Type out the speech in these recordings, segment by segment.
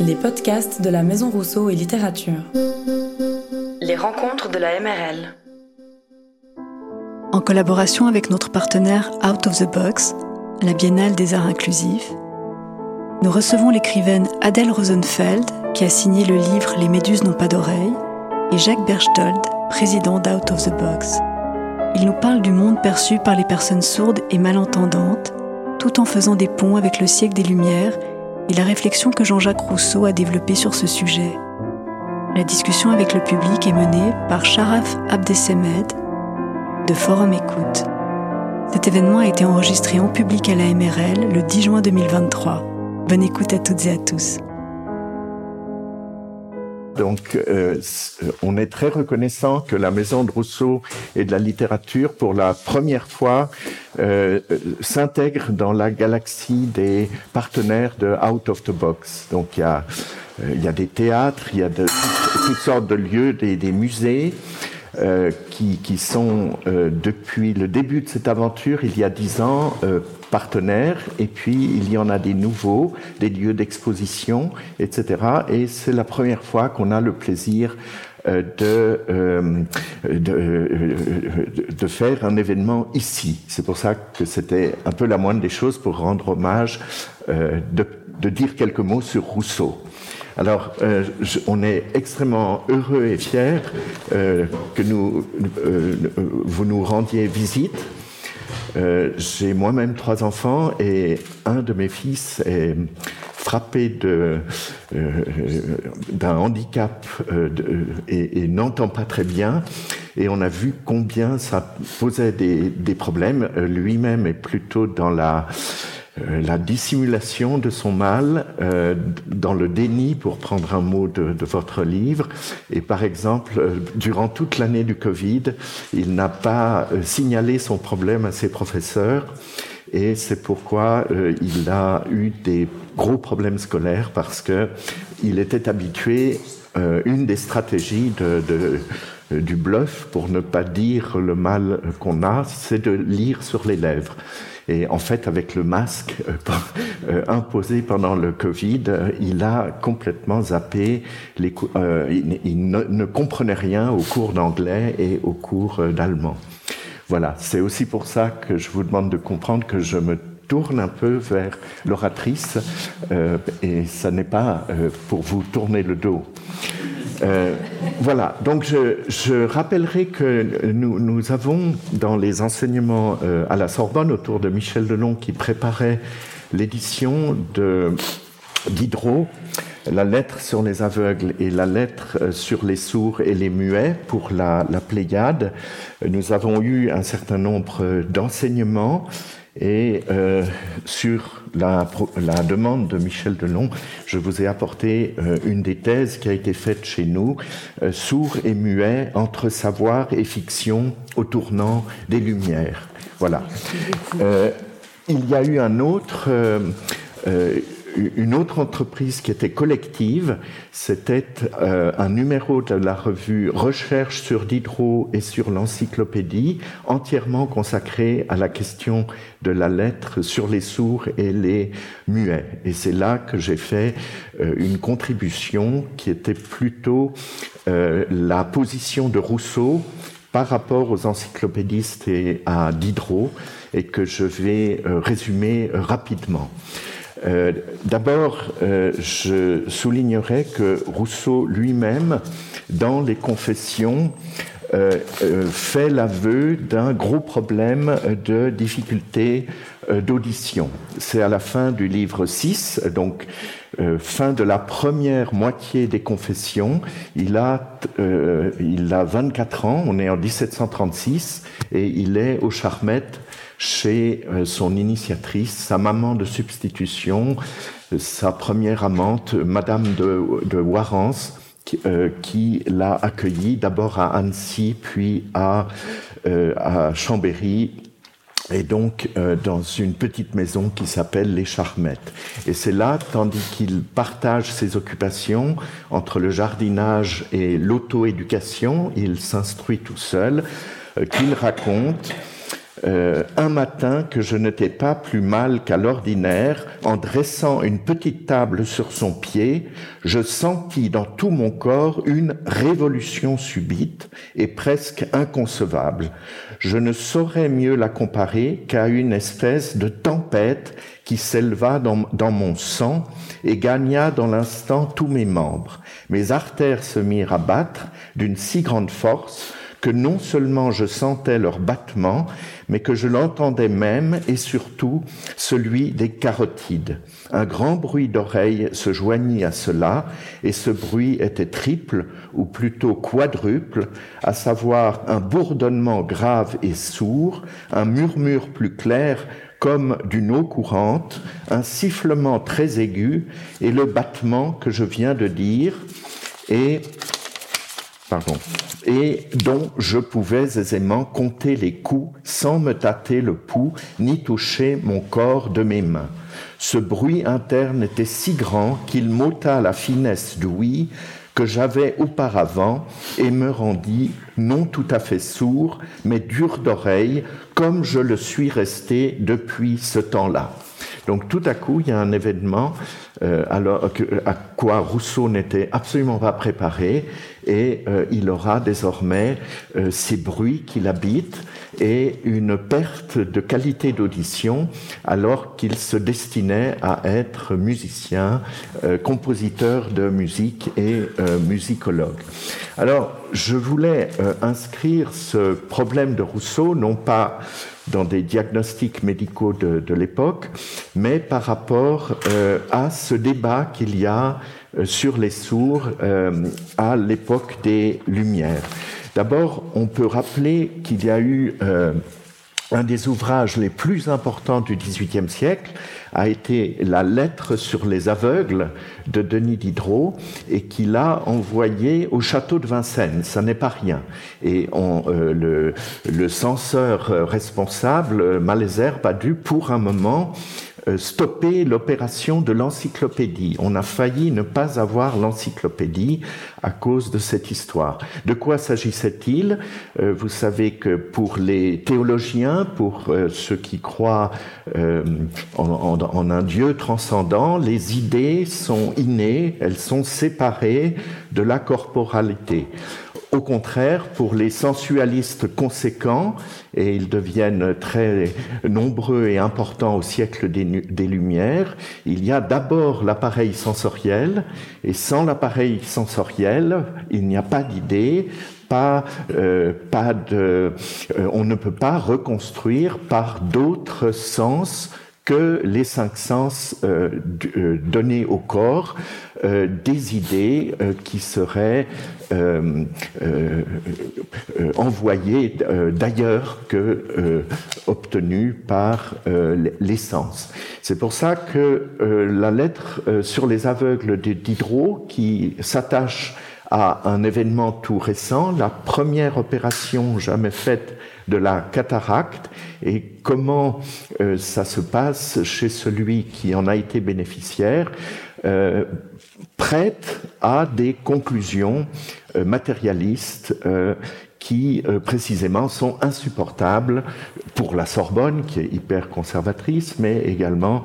Les podcasts de la Maison Rousseau et Littérature. Les rencontres de la MRL. En collaboration avec notre partenaire Out of the Box, la Biennale des Arts Inclusifs, nous recevons l'écrivaine Adèle Rosenfeld, qui a signé le livre Les Méduses n'ont pas d'oreilles, et Jacques Berchtold, président d'Out of the Box. Il nous parle du monde perçu par les personnes sourdes et malentendantes, tout en faisant des ponts avec le siècle des Lumières et la réflexion que Jean-Jacques Rousseau a développée sur ce sujet. La discussion avec le public est menée par Sharaf Abdesemed de Forum Écoute. Cet événement a été enregistré en public à la MRL le 10 juin 2023. Bonne écoute à toutes et à tous. Donc, euh, on est très reconnaissant que la Maison de Rousseau et de la littérature, pour la première fois, euh, s'intègre dans la galaxie des partenaires de Out of the Box. Donc, il y a, euh, il y a des théâtres, il y a de, toutes, sortes de lieux, des musées. Euh, qui, sont euh, depuis le début de cette aventure, il y a dix ans, euh, partenaires, et puis il y en a des nouveaux, des lieux d'exposition, etc. Et c'est la première fois qu'on a le plaisir de, de, de, faire un événement ici. C'est pour ça que c'était un peu la moindre des choses pour rendre hommage, de, de dire quelques mots sur Rousseau. Alors, euh, on est extrêmement heureux et fiers euh, que nous, euh, vous nous rendiez visite. Euh, J'ai moi-même trois enfants et un de mes fils est frappé d'un handicap de, et, et n'entend pas très bien. Et on a vu combien ça posait des, des problèmes. Lui-même est plutôt dans la euh, la dissimulation de son mal euh, dans le déni, pour prendre un mot de, votre livre. Et par exemple, euh, durant toute l'année du Covid, il n'a pas euh, signalé son problème à ses professeurs. Et c'est pourquoi euh, il a eu des gros problèmes scolaires parce que il était habitué. une des stratégies du bluff, pour ne pas dire le mal qu'on a, c'est de lire sur les lèvres. Et en fait, avec le masque euh, euh, imposé pendant le Covid, euh, il a complètement zappé. Il, ne, ne, comprenait rien au cours d'anglais et au cours d'allemand. Voilà, c'est aussi pour ça que je vous demande de comprendre que je me tourne un peu vers l'oratrice euh, et ça n'est pas euh, pour vous tourner le dos. Euh, voilà, donc je, rappellerai que nous, avons dans les enseignements à la Sorbonne autour de Michel Delon qui préparait l'édition de Diderot, la lettre sur les aveugles et la lettre sur les sourds et les muets pour la, la Pléiade. Nous avons eu un certain nombre d'enseignements et euh, sur la, la, demande de Michel Delon, je vous ai apporté euh, une des thèses qui a été faite chez nous, euh, sourd et muet entre savoir et fiction au tournant des Lumières. Voilà. Il y a eu un autre une autre entreprise qui était collective, c'était euh, un numéro de la revue Recherche sur Diderot et sur l'encyclopédie, entièrement consacré à la question de la lettre sur les sourds et les muets. Et c'est là que j'ai fait euh, une contribution qui était plutôt euh, la position de Rousseau par rapport aux encyclopédistes et à Diderot, et que je vais résumer rapidement. Euh, D'abord, euh, je soulignerai que Rousseau lui-même, dans les confessions, euh, fait l'aveu d'un gros problème de difficulté d'audition. C'est à la fin du livre 6, donc fin de la première moitié des confessions. Il a, il a 24 ans, on est en 1736, et il est au Charmette chez euh, son initiatrice, sa maman de substitution, sa première amante, Madame de, de euh, qui l'a accueilli d'abord à Annecy, puis à, euh, Chambéry, et donc euh, dans une petite maison qui s'appelle les Charmettes. Et c'est là, tandis qu'il partage ses occupations entre le jardinage et l'auto-éducation, il s'instruit tout seul, euh, qu'il raconte euh, un matin que je n'étais pas plus mal qu'à l'ordinaire, en dressant une petite table sur son pied, je sentis dans tout mon corps une révolution subite et presque inconcevable. Je ne saurais mieux la comparer qu'à une espèce de tempête qui s'éleva dans, dans, mon sang et gagna dans l'instant tous mes membres. Mes artères se mirent à battre d'une si grande force que non seulement je sentais leur battement, mais que je l'entendais même et surtout celui des carotides. Un grand bruit d'oreille se joignit à cela, et ce bruit était triple, ou plutôt quadruple, à savoir un bourdonnement grave et sourd, un murmure plus clair comme d'une eau courante, un sifflement très aigu et le battement que je viens de dire, et pardon, et dont je pouvais aisément compter les coups sans me tâter le pouls ni toucher mon corps de mes mains. Ce bruit interne était si grand qu'il m'ôta la finesse d'ouïe que j'avais auparavant et me rendit non tout à fait sourd, mais dur d'oreille, comme je le suis resté depuis ce temps-là. Donc tout à coup, il y a un événement euh, alors, à quoi Rousseau n'était absolument pas préparé et euh, il aura désormais euh, ces bruits qui l'habitent et une perte de qualité d'audition alors qu'il se destinait à être musicien, compositeur de musique et musicologue. Alors, je voulais inscrire ce problème de Rousseau non pas dans des diagnostics médicaux de, l'époque, mais par rapport euh, à ce débat qu'il y a euh, sur les sourds euh, à l'époque des Lumières. D'abord, on peut rappeler qu'il y a eu un des ouvrages les plus importants du XVIIIe siècle a été la lettre sur les aveugles de Denis Diderot et qu'il a envoyé au château de Vincennes. Ça n'est pas rien. Et euh, le, censeur responsable, Malesherbes, a dû pour un moment euh, stopper l'opération de l'encyclopédie. On a failli ne pas avoir l'encyclopédie à cause de cette histoire. De quoi s'agissait-il? Euh, Vous savez que pour les théologiens, pour euh, ceux qui croient en, en, en, un Dieu transcendant, les idées sont innées, elles sont séparées de la corporalité. Au contraire, pour les sensualistes conséquents, et ils deviennent très nombreux et importants au siècle des, Lumières, il y a d'abord l'appareil sensoriel, et sans l'appareil sensoriel, il n'y a pas d'idée, pas, euh, pas de, euh, on ne peut pas reconstruire par d'autres sens que les cinq sens euh, euh, donnés au corps euh, des idées euh, qui seraient euh, envoyées d'ailleurs que obtenues par l'essence. C'est pour ça que la lettre sur les aveugles de Diderot, qui s'attache à un événement tout récent, la première opération jamais faite de la cataracte et comment euh, ça se passe chez celui qui en a été bénéficiaire, euh, prête à des conclusions euh, matérialistes qui précisément sont insupportables pour la Sorbonne, qui est hyper conservatrice, mais également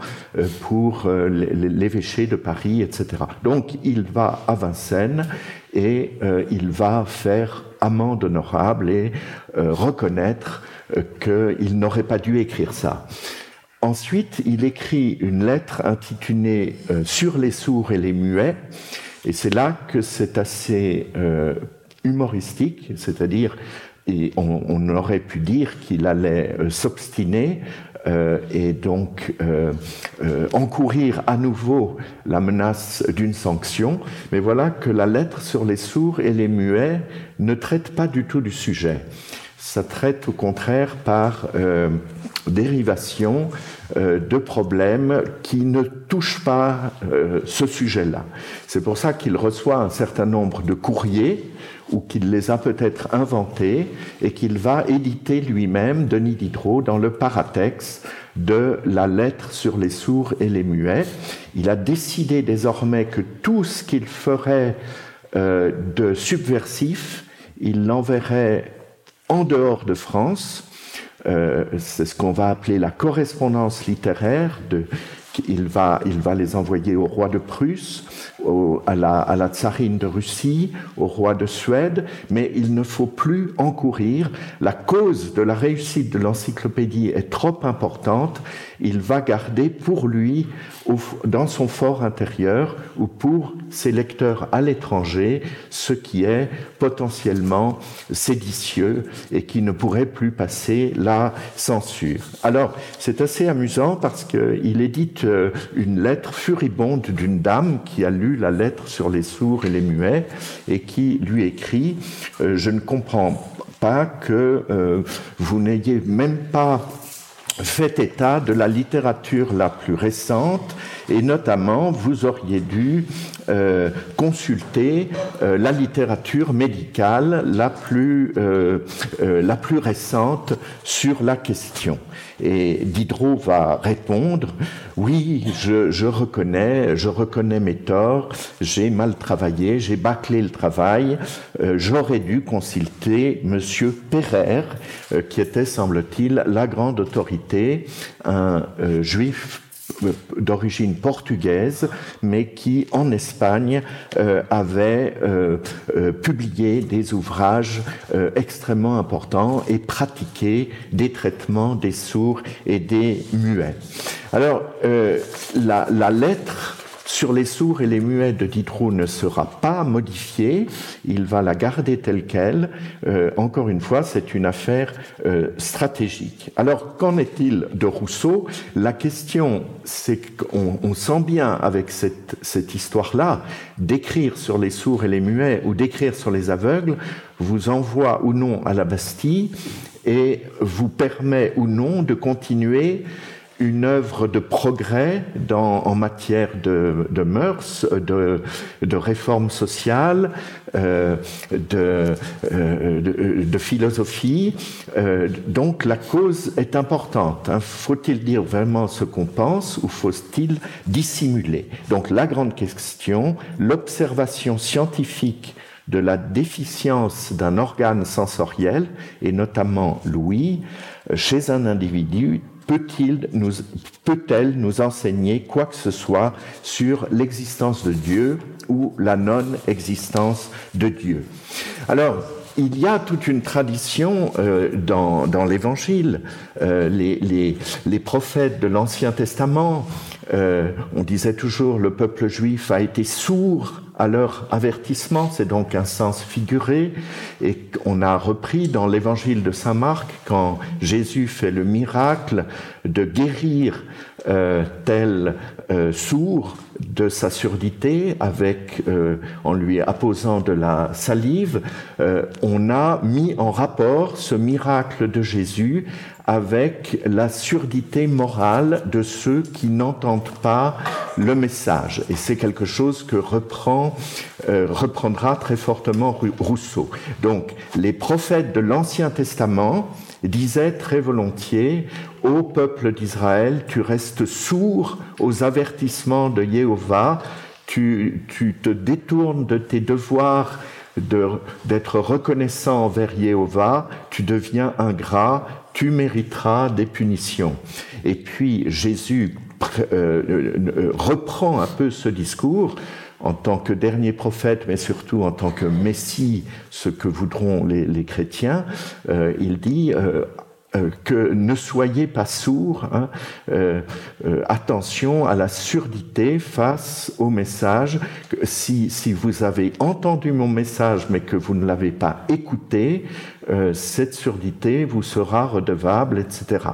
pour l'évêché de Paris, etc. Donc il va à Vincennes et il va faire amende honorable et reconnaître qu'il n'aurait pas dû écrire ça. Ensuite, il écrit une lettre intitulée Sur les sourds et les muets, et c'est là que c'est assez humoristique, c'est-à-dire on, aurait pu dire qu'il allait euh, s'obstiner euh, et donc euh, euh, encourir à nouveau la menace d'une sanction, mais voilà que la lettre sur les sourds et les muets ne traite pas du tout du sujet. Ça traite au contraire par dérivation de problèmes qui ne touchent pas euh, ce sujet-là. C'est pour ça qu'il reçoit un certain nombre de courriers ou qu'il les a peut-être inventés et qu'il va éditer lui-même, Denis Diderot, dans le paratex de la lettre sur les sourds et les muets. Il a décidé désormais que tout ce qu'il ferait euh, de subversif, il l'enverrait en dehors de France, c'est ce qu'on va appeler la correspondance littéraire de il va, il va les envoyer au roi de Prusse, à, la, tsarine de Russie, au roi de Suède, mais il ne faut plus encourir. La cause de la réussite de l'encyclopédie est trop importante. Il va garder pour lui, dans son fort intérieur, ou pour ses lecteurs à l'étranger, ce qui est potentiellement séditieux et qui ne pourrait plus passer la censure. Alors, c'est assez amusant parce qu'il édite euh, une lettre furibonde d'une dame qui a lu la lettre sur les sourds et les muets et qui lui écrit euh, Je ne comprends pas que euh, vous n'ayez même pas fait état de la littérature la plus récente et notamment vous auriez dû euh, consulter euh, la littérature médicale la plus, euh, la plus récente sur la question. Et Diderot va répondre, oui, je, reconnais, je reconnais mes torts, j'ai mal travaillé, j'ai bâclé le travail, j'aurais dû consulter Monsieur Perrer, qui était, semble-t-il, la grande autorité, un juif d'origine portugaise, mais qui en Espagne euh, avait euh, euh, publié des ouvrages extrêmement importants et pratiqué des traitements des sourds et des muets. Alors, la, la lettre sur les sourds et les muets de Diderot ne sera pas modifié, il va la garder telle qu'elle. Euh, encore une fois, c'est une affaire euh, stratégique. Alors, qu'en est-il de Rousseau? La question, c'est qu'on on sent bien avec cette, cette histoire-là, d'écrire sur les sourds et les muets ou d'écrire sur les aveugles, vous envoie ou non à la Bastille et vous permet ou non de continuer une œuvre de progrès en matière de, mœurs, de, de réforme sociale, euh, de, euh, de, philosophie. Euh, donc la cause est importante. Hein. Faut-il dire vraiment ce qu'on pense ou faut-il dissimuler? Donc la grande question, l'observation scientifique de la déficience d'un organe sensoriel, et notamment l'ouïe, chez un individu peut-il nous, peut-elle nous enseigner quoi que ce soit sur l'existence de Dieu ou la non-existence de Dieu? Alors, il y a toute une tradition euh, dans, dans l'Évangile. Euh, les, les, les, prophètes de l'Ancien Testament, euh, on disait toujours le peuple juif a été sourd à leur avertissement, c'est donc un sens figuré, et on a repris dans l'évangile de Saint Marc, quand Jésus fait le miracle de guérir euh, tel euh, sourd de sa surdité avec euh, en lui apposant de la salive, euh, on a mis en rapport ce miracle de Jésus avec la surdité morale de ceux qui n'entendent pas le message. Et c'est quelque chose que reprend, euh, reprendra très fortement Rousseau. Donc, les prophètes de l'Ancien Testament disaient très volontiers Ô peuple d'Israël, tu restes sourd aux avertissements de Jéhovah, tu, tu te détournes de tes devoirs d'être reconnaissant envers Jéhovah, tu deviens ingrat, tu mériteras des punitions. Et puis Jésus euh, euh, reprend un peu ce discours en tant que dernier prophète, mais surtout en tant que Messie, ce que voudront les, chrétiens. Euh, il dit euh, que ne soyez pas sourds, hein, euh, euh, attention à la surdité face au message. Si vous avez entendu mon message mais que vous ne l'avez pas écouté, euh, cette surdité vous sera redevable, etc.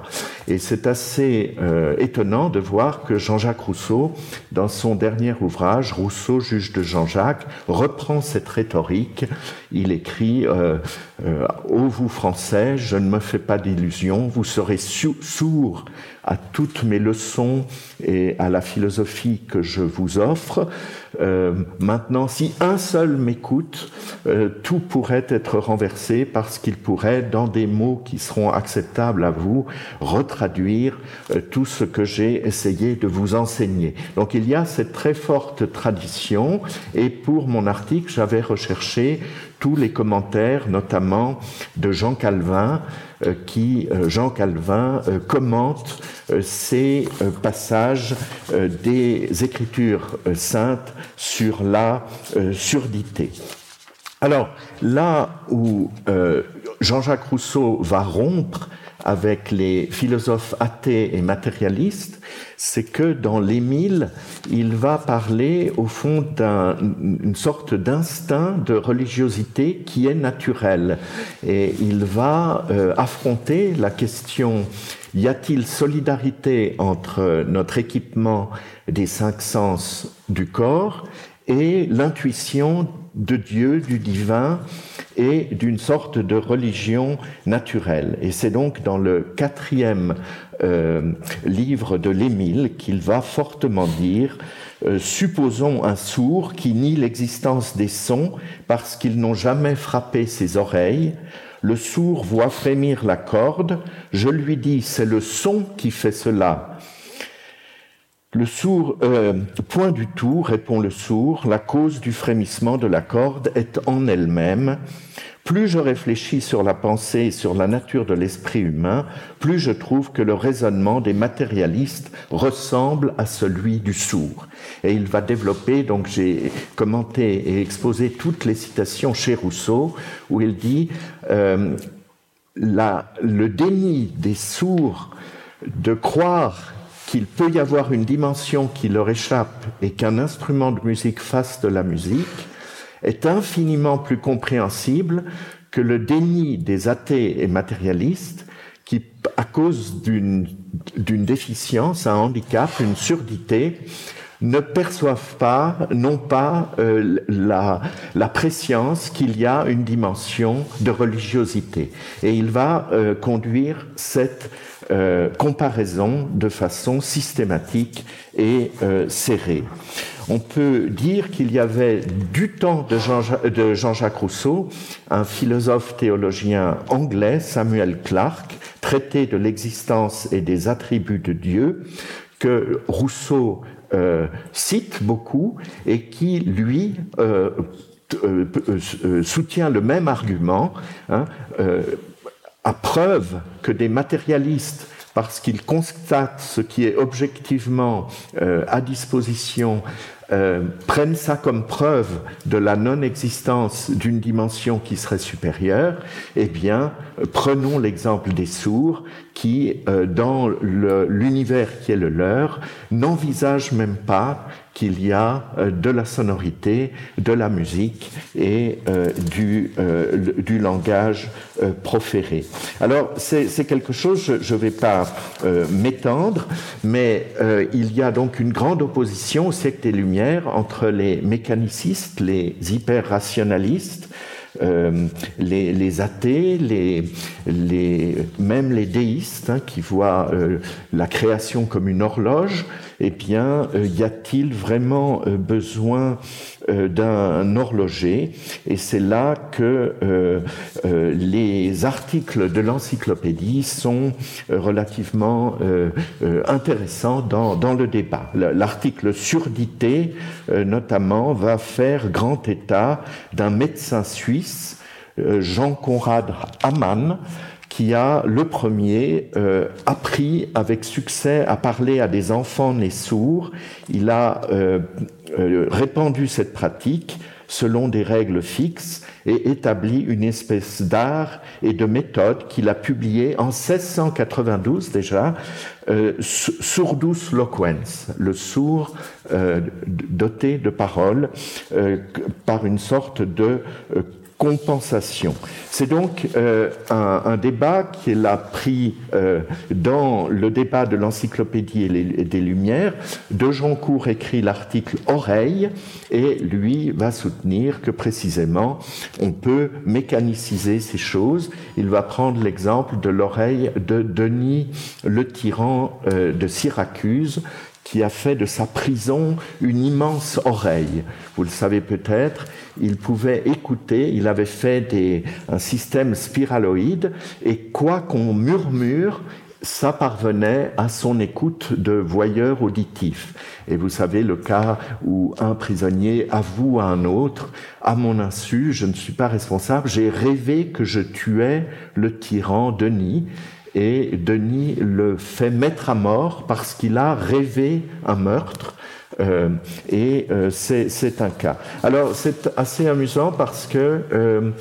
Et c'est assez euh, étonnant de voir que Jean-Jacques Rousseau, dans son dernier ouvrage, Rousseau, juge de Jean-Jacques, reprend cette rhétorique. Il écrit euh, euh Ô vous Français, je ne me fais pas d'illusions, vous serez sourds à toutes mes leçons et à la philosophie que je vous offre. Euh, maintenant, si un seul m'écoute, euh, tout pourrait être renversé parce qu'il pourrait, dans des mots qui seront acceptables à vous, retraduire euh, tout ce que j'ai essayé de vous enseigner. Donc il y a cette très forte tradition et pour mon article, j'avais recherché tous les commentaires, notamment de Jean Calvin, qui, euh, Jean Calvin, euh, commente ces passages des Écritures saintes sur la surdité. Alors, là où Jean-Jacques Rousseau va rompre avec les philosophes athées et matérialistes, c'est que dans l'Émile, il va parler au fond d'une sorte d'instinct de religiosité qui est naturel. Et il va euh, affronter la question, y a-t-il solidarité entre notre équipement des cinq sens du corps et l'intuition de Dieu, du divin et d'une sorte de religion naturelle. Et c'est donc dans le quatrième euh, livre de l'Émile qu'il va fortement dire euh, Supposons un sourd qui nie l'existence des sons parce qu'ils n'ont jamais frappé ses oreilles. Le sourd voit frémir la corde. Je lui dis C'est le son qui fait cela. Le sourd, euh, point du tout, répond le sourd, la cause du frémissement de la corde est en elle-même. Plus je réfléchis sur la pensée et sur la nature de l'esprit humain, plus je trouve que le raisonnement des matérialistes ressemble à celui du sourd. Et il va développer, donc j'ai commenté et exposé toutes les citations chez Rousseau, où il dit euh, le déni des sourds de croire qu'il peut y avoir une dimension qui leur échappe et qu'un instrument de musique fasse de la musique est infiniment plus compréhensible que le déni des athées et matérialistes qui, à cause d'une déficience, un handicap, une surdité, ne perçoivent pas, non pas euh, la, la préscience qu'il y a une dimension de religiosité. Et il va euh, conduire cette euh, comparaison de façon systématique et euh, serrée. On peut dire qu'il y avait du temps de Jean-Jacques Rousseau un philosophe théologien anglais, Samuel Clarke, traité de l'existence et des attributs de Dieu, que Rousseau euh, cite beaucoup et qui, lui, soutient le même argument. Hein, à preuve que des matérialistes, parce qu'ils constatent ce qui est objectivement euh, à disposition, euh, prennent ça comme preuve de la non-existence d'une dimension qui serait supérieure, eh bien, prenons l'exemple des sourds qui, euh, dans l'univers qui est le leur, n'envisagent même pas qu'il y a euh, de la sonorité, de la musique et euh, du, du langage proféré. Alors, c'est quelque chose, je ne vais pas m'étendre, mais il y a donc une grande opposition au siècle des Lumières entre les mécanicistes, les hyper-rationalistes, euh, les, athées, les, même les déistes hein, qui voient euh, la création comme une horloge, eh bien, euh, y a-t-il vraiment besoin d'un horloger? Et c'est là que les articles de l'encyclopédie sont relativement intéressants dans, dans, le débat. L'article surdité, notamment, va faire grand état d'un médecin suisse euh, Jean Conrad Hamann, qui a le premier euh, appris avec succès à parler à des enfants nés sourds. Il a euh, répandu cette pratique selon des règles fixes et établi une espèce d'art et de méthode qu'il a publié en 1692 déjà, Surdus Loquens, le sourd doté de paroles, par une sorte de compensation. C'est donc euh, un, débat qu'il a pris euh, dans le débat de l'encyclopédie des Lumières. De Joncourt écrit l'article Oreille et lui va soutenir que précisément on peut mécaniciser ces choses. Il va prendre l'exemple de l'oreille de Denis le tyran euh, de Syracuse qui a fait de sa prison une immense oreille. Vous le savez peut-être, il pouvait écouter, il avait fait des, un système spiraloïde, et quoi qu'on murmure, ça parvenait à son écoute de voyeur auditif. Et vous savez le cas où un prisonnier avoue à un autre, à mon insu, je ne suis pas responsable, j'ai rêvé que je tuais le tyran Denis. Et Denis le fait mettre à mort parce qu'il a rêvé un meurtre. Euh, et euh, c'est un cas. Alors c'est assez amusant parce que euh,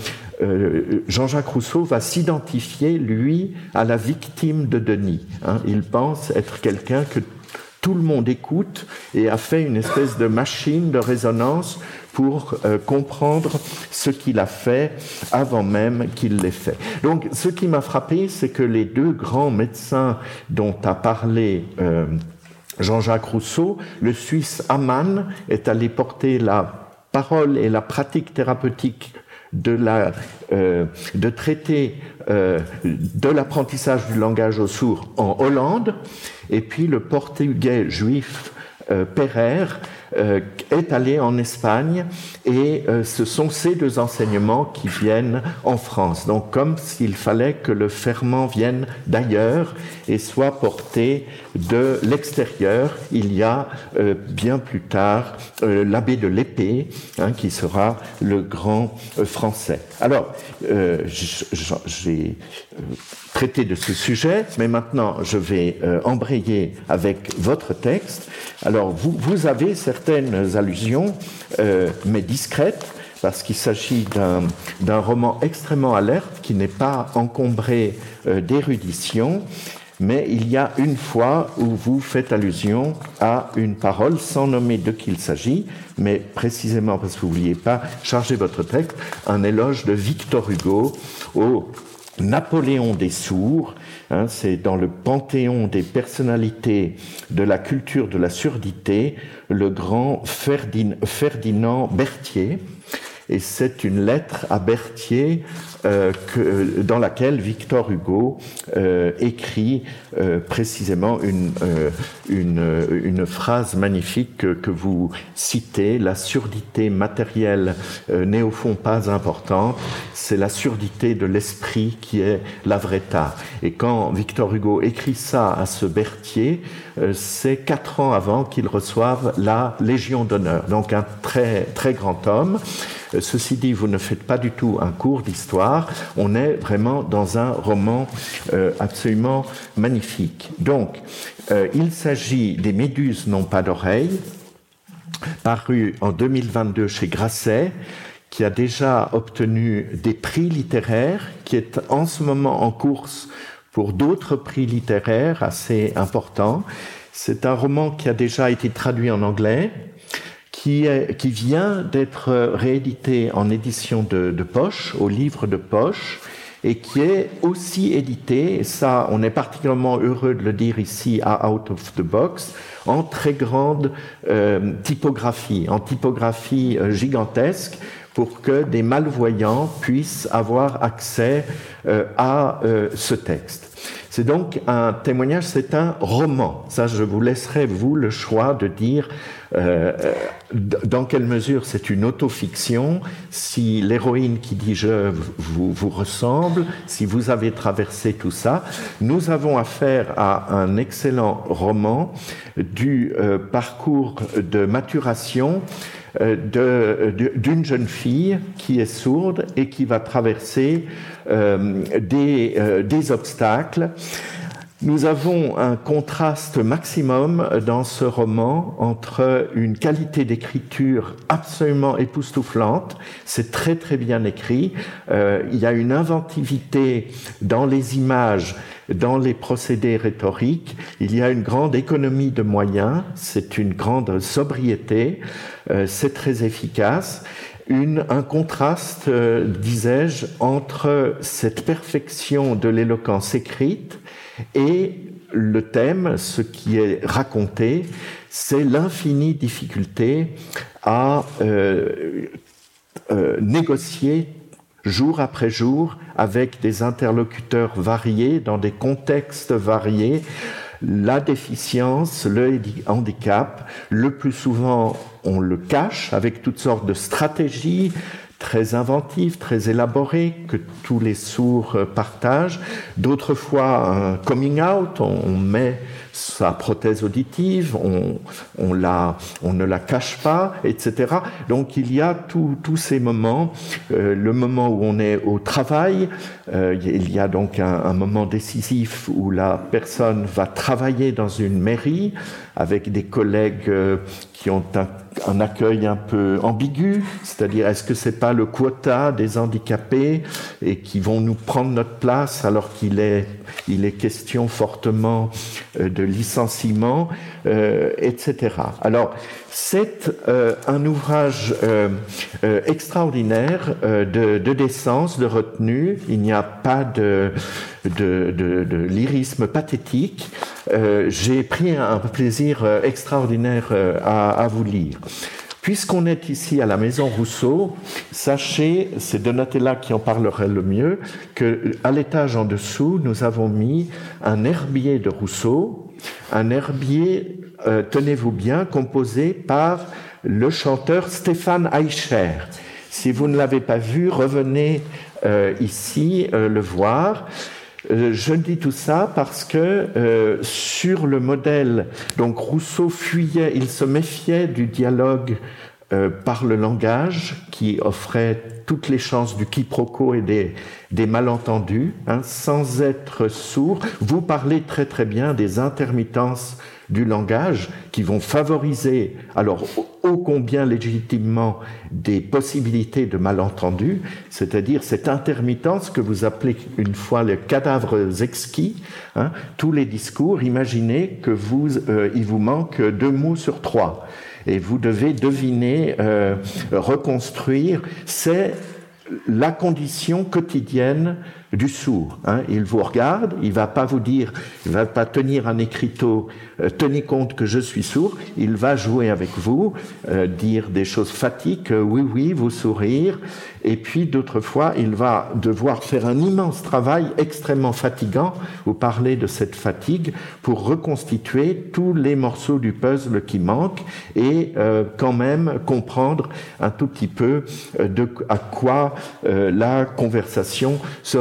Jean-Jacques Rousseau va s'identifier, lui, à la victime de Denis. Hein. Il pense être quelqu'un que tout le monde écoute et a fait une espèce de machine de résonance pour euh, comprendre ce qu'il a fait avant même qu'il l'ait fait. Donc ce qui m'a frappé, c'est que les deux grands médecins dont a parlé euh, Jean-Jacques Rousseau, le Suisse Amann est allé porter la parole et la pratique thérapeutique de, la, euh, de traiter de l'apprentissage du langage aux sourds en Hollande, et puis le portugais juif euh, euh, est allé en Espagne et euh, ce sont ces deux enseignements qui viennent en France. Donc comme s'il fallait que le ferment vienne d'ailleurs et soit porté de l'extérieur, il y a euh, bien plus tard l'abbé de l'épée hein, qui sera le grand français. Alors, j'ai traité de ce sujet, mais maintenant je vais embrayer avec votre texte. Alors, vous, avez certaines allusions, euh, mais discrètes, parce qu'il s'agit d'un roman extrêmement alerte qui n'est pas encombré euh, d'érudition, mais il y a une fois où vous faites allusion à une parole sans nommer de qui il s'agit, mais précisément parce que vous ne vouliez pas charger votre texte, un éloge de Victor Hugo au Napoléon des sourds, hein, c'est dans le panthéon des personnalités de la culture de la surdité, le grand Ferdinand Berthier, et c'est une lettre à Berthier euh, que, dans laquelle Victor Hugo euh, écrit euh, précisément une, euh, phrase magnifique que, vous citez. La surdité matérielle euh, n'est au fond pas importante, c'est la surdité de l'esprit qui est la vraie art. Et quand Victor Hugo écrit ça à ce Berthier, c'est quatre ans avant qu'il reçoive la Légion d'honneur. Donc un très, très grand homme. Euh, ceci dit, vous ne faites pas du tout un cours d'histoire, on est vraiment dans un roman euh, absolument magnifique. Donc, euh, il s'agit des Méduses n'ont pas d'oreilles, paru en 2022 chez Grasset, qui a déjà obtenu des prix littéraires, qui est en ce moment en course pour d'autres prix littéraires assez importants. C'est un roman qui a déjà été traduit en anglais, qui, est, qui vient d'être réédité en édition de, de, poche, au livre de poche, et qui est aussi édité, et ça on est particulièrement heureux de le dire ici à Out of the Box, en très grande euh, typographie, en typographie euh, gigantesque, pour que des malvoyants puissent avoir accès euh, à euh, ce texte. C'est donc un témoignage, c'est un roman. Ça, je vous laisserai, vous, le choix de dire euh, euh dans quelle mesure c'est une autofiction, si l'héroïne qui dit je vous, ressemble, si vous avez traversé tout ça. Nous avons affaire à un excellent roman du euh, parcours de maturation d'une jeune fille qui est sourde et qui va traverser euh, des, euh, obstacles. Nous avons un contraste maximum dans ce roman entre une qualité d'écriture absolument époustouflante, c'est très très bien écrit, euh, il y a une inventivité dans les images, dans les procédés rhétoriques, il y a une grande économie de moyens, c'est une grande sobriété, euh, c'est très efficace. Une, un contraste, euh, disais-je, entre cette perfection de l'éloquence écrite et le thème, ce qui est raconté, c'est l'infinie difficulté à euh, euh, négocier jour après jour avec des interlocuteurs variés, dans des contextes variés, la déficience, le handicap, le plus souvent on le cache avec toutes sortes de stratégies, très inventive, très élaborée, que tous les sourds partagent. D'autres fois, un coming out, on met sa prothèse auditive, on, on, la, on ne la cache pas, etc. Donc il y a tous ces moments, euh, le moment où on est au travail, euh, il y a donc un, un, moment décisif où la personne va travailler dans une mairie avec des collègues euh, qui ont un, un, accueil un peu ambigu, c'est-à-dire est-ce que c'est pas le quota des handicapés et qui vont nous prendre notre place alors qu'il est, il est question fortement de licenciement, euh, etc. Alors, c'est euh, un ouvrage euh, euh, extraordinaire euh, de, décence, de retenue. Il n'y a pas de, lyrisme pathétique. Euh, j'ai pris un plaisir extraordinaire à vous lire. Puisqu'on est ici à la Maison Rousseau, sachez, c'est Donatella qui en parlerait le mieux, que à l'étage en dessous, nous avons mis un herbier de Rousseau, un herbier, euh, tenez-vous bien, composé par le chanteur Stéphane Eicher. Si vous ne l'avez pas vu, revenez euh, ici euh, le voir. Euh, je dis tout ça parce que euh, sur le modèle, donc Rousseau fuyait, il se méfiait du dialogue euh, par le langage qui offrait toutes les chances du quiproquo et des, malentendus, hein, sans être sourd. Vous parlez très très bien des intermittences du langage qui vont favoriser, alors ô combien légitimement, des possibilités de malentendus, c'est-à-dire cette intermittence que vous appelez une fois les cadavres exquis, hein, tous les discours, imaginez que vous, euh, il vous manque deux mots sur trois. Et vous devez deviner, euh, reconstruire, c'est la condition quotidienne du sourd. Hein. Il vous regarde, il va pas vous dire, il va pas tenir un écriteau, euh, tenez compte que je suis sourd. Il va jouer avec vous, euh, dire des choses fatigues, euh, oui, oui, vous sourire. Et puis d'autres fois, il va devoir faire un immense travail extrêmement fatigant. Vous parlez de cette fatigue pour reconstituer tous les morceaux du puzzle qui manquent et euh, quand même comprendre un tout petit peu à quoi la conversation se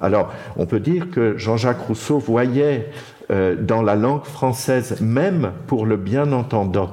Alors, on peut dire que Jean-Jacques Rousseau voyait euh, dans la langue française, même pour le bien entendant,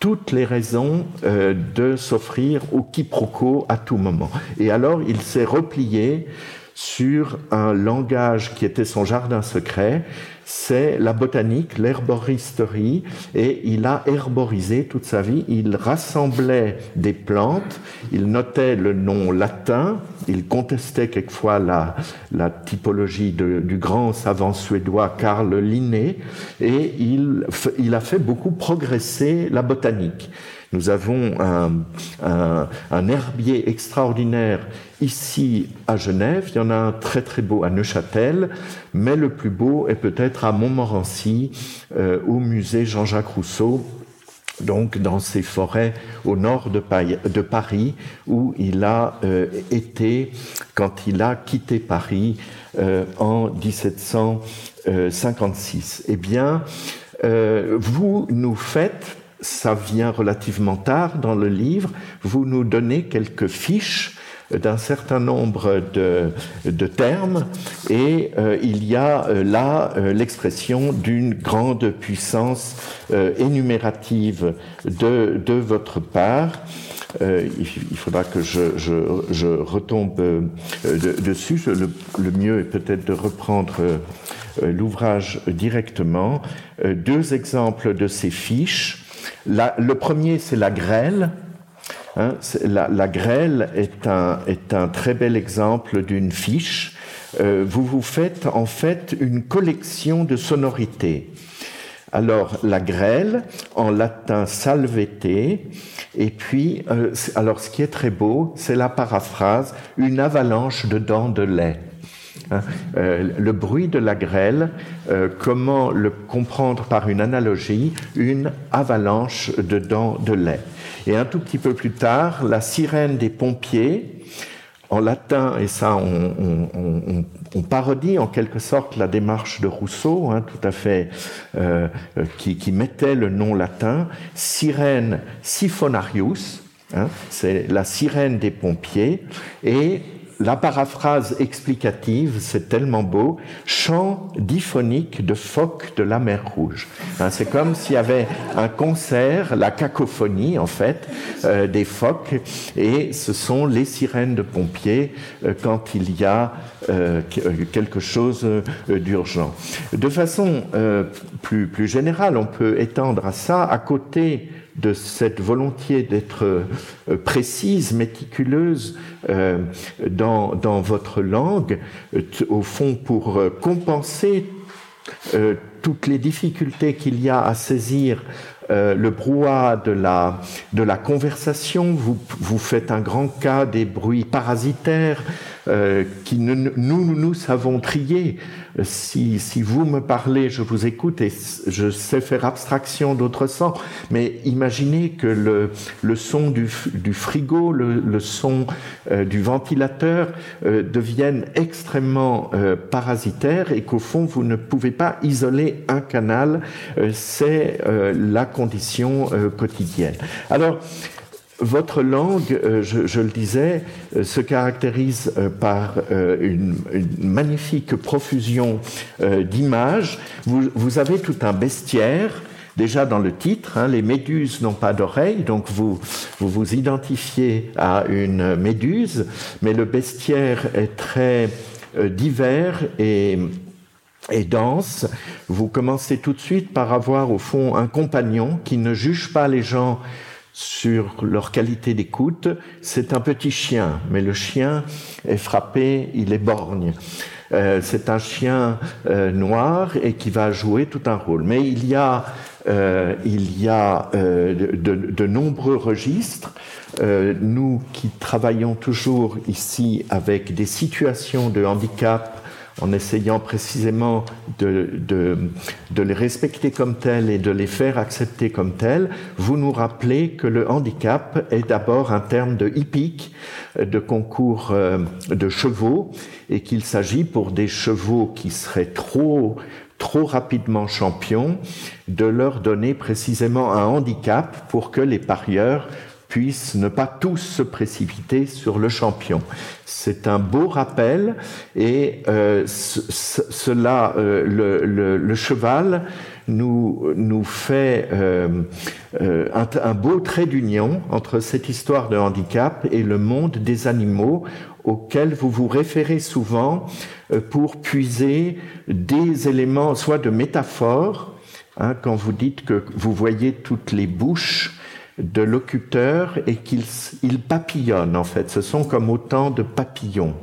toutes les raisons euh, de s'offrir au quiproquo à tout moment. Et alors, il s'est replié sur un langage qui était son jardin secret, c'est la botanique, l'herboristerie, et il a herborisé toute sa vie. Il rassemblait des plantes, il notait le nom latin, il contestait quelquefois la, la typologie du grand savant suédois Carl Linné, et il a fait beaucoup progresser la botanique. Nous avons un, un, un, herbier extraordinaire ici à Genève, il y en a un très très beau à Neuchâtel, mais le plus beau est peut-être à Montmorency, euh, au musée Jean-Jacques Rousseau, donc dans ces forêts au nord de, Paris, où il a euh, été quand il a quitté Paris euh, en 1756. Eh bien, euh, vous nous faites ça vient relativement tard dans le livre, vous nous donnez quelques fiches d'un certain nombre de, de termes et euh, il y a euh, là euh, l'expression d'une grande puissance énumérative de, de votre part. Euh, il faudra que je, je, je retombe de, dessus. Le, mieux est peut-être de reprendre l'ouvrage directement. Deux exemples de ces fiches. Le premier, c'est la grêle. Hein, la, grêle est un, est un très bel exemple d'une fiche. Euh, vous vous faites en fait une collection de sonorités. Alors la grêle, en latin salvete, et puis euh, alors ce qui est très beau, c'est la paraphrase une avalanche de dents de lait. Euh, le bruit de la grêle, euh, comment le comprendre par une analogie, une avalanche de dents de lait. Et un tout petit peu plus tard, la sirène des pompiers, en latin, et ça on, parodie en quelque sorte la démarche de Rousseau, hein, tout à fait, euh, qui, qui mettait le nom latin, sirène siphonarius, Hein. c'est la sirène des pompiers et la paraphrase explicative, c'est tellement beau, chant diphonique de phoques de la mer Rouge. Hein, c'est comme s'il y avait un concert, la cacophonie en fait, euh, des phoques, et ce sont les sirènes de pompiers euh, quand il y a euh, quelque chose d'urgent. De façon plus, plus générale, on peut étendre à ça, à côté de cette volonté d'être euh, précise, méticuleuse euh, dans, dans, votre langue, euh, au fond pour compenser toutes les difficultés qu'il y a à saisir le brouhaha de la, de la conversation. Vous, vous faites un grand cas des bruits parasitaires qui nous, nous, nous savons trier si, si vous me parlez, je vous écoute et je sais faire abstraction d'autres sons, mais imaginez que le, le son du, du frigo, le, le son euh, du ventilateur euh, deviennent extrêmement euh, parasitaires et qu'au fond, vous ne pouvez pas isoler un canal. Euh, c'est la condition quotidienne. Alors, votre langue, euh, je, le disais, euh, se caractérise euh, par une, magnifique profusion d'images. Vous, avez tout un bestiaire. Déjà dans le titre, hein, les méduses n'ont pas d'oreilles, donc vous, vous vous identifiez à une méduse, mais le bestiaire est très divers et, et dense. Vous commencez tout de suite par avoir au fond un compagnon qui ne juge pas les gens sur leur qualité d'écoute, c'est un petit chien, mais le chien est frappé, il est borgne. Euh, c'est un chien euh, noir et qui va jouer tout un rôle. Mais il y a, euh, il y a de, de, nombreux registres. nous qui travaillons toujours ici avec des situations de handicap en essayant précisément de, de, de, les respecter comme tels et de les faire accepter comme tels, vous nous rappelez que le handicap est d'abord un terme de hippique, de concours euh, de chevaux, et qu'il s'agit pour des chevaux qui seraient trop trop rapidement champions, de leur donner précisément un handicap pour que les parieurs puissent ne pas tous se précipiter sur le champion. C'est un beau rappel et euh, cela, euh, le, le, le, cheval nous, nous fait euh, euh un, un, beau trait d'union entre cette histoire de handicap et le monde des animaux auquel vous vous référez souvent euh, pour puiser des éléments, soit de métaphores, hein, quand vous dites que vous voyez toutes les bouches de locuteur et qu'ils ils papillonnent en fait. Ce sont comme autant de papillons.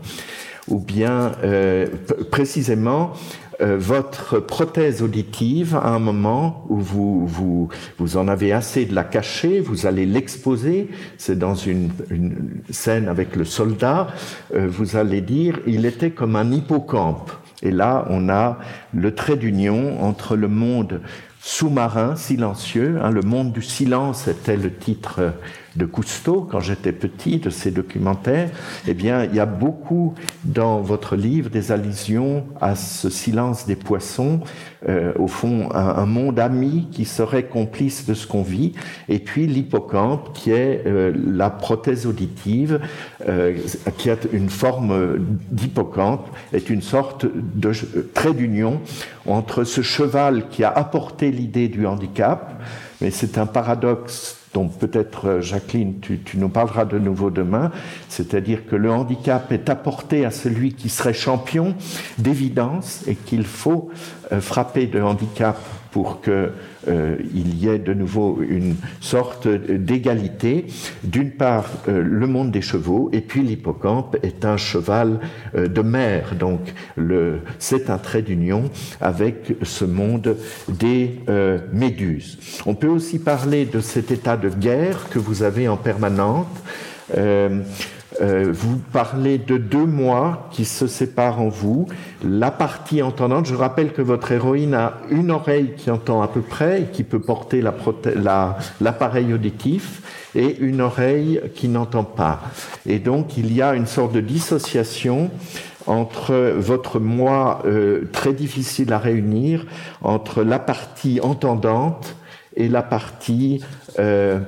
Ou bien euh, précisément euh, votre prothèse auditive à un moment où vous, vous, vous en avez assez de la cacher, vous allez l'exposer, c'est dans une, une, scène avec le soldat, euh, vous allez dire il était comme un hippocampe. Et là, on a le trait d'union entre le monde sous-marin silencieux. Hein, le monde du silence était le titre de Cousteau quand j'étais petit, de ses documentaires, eh bien, il y a beaucoup dans votre livre des allusions à ce silence des poissons, euh, au fond, un, monde ami qui serait complice de ce qu'on vit, et puis l'hippocampe qui est euh, la prothèse auditive, euh, qui a une forme d'hippocampe, est une sorte de trait d'union entre ce cheval qui a apporté l'idée du handicap, mais c'est un paradoxe dont peut-être euh, Jacqueline, tu, tu, nous parleras de nouveau demain, c'est-à-dire que le handicap est apporté à celui qui serait champion d'évidence et qu'il faut euh, frapper de handicap pour que euh, y ait de nouveau une sorte d'égalité. D'une part, euh, le monde des chevaux, et puis l'hippocampe est un cheval euh, de mer, donc c'est un trait d'union avec ce monde des euh, méduses. On peut aussi parler de cet état de guerre que vous avez en permanente. Euh, euh, vous parlez de deux mois qui se séparent en vous. La partie entendante, je rappelle que votre héroïne a une oreille qui entend à peu près et qui peut porter l'appareil la, auditif et une oreille qui n'entend pas. Et donc il y a une sorte de dissociation entre votre moi euh, très difficile à réunir, entre la partie entendante et la partie euh,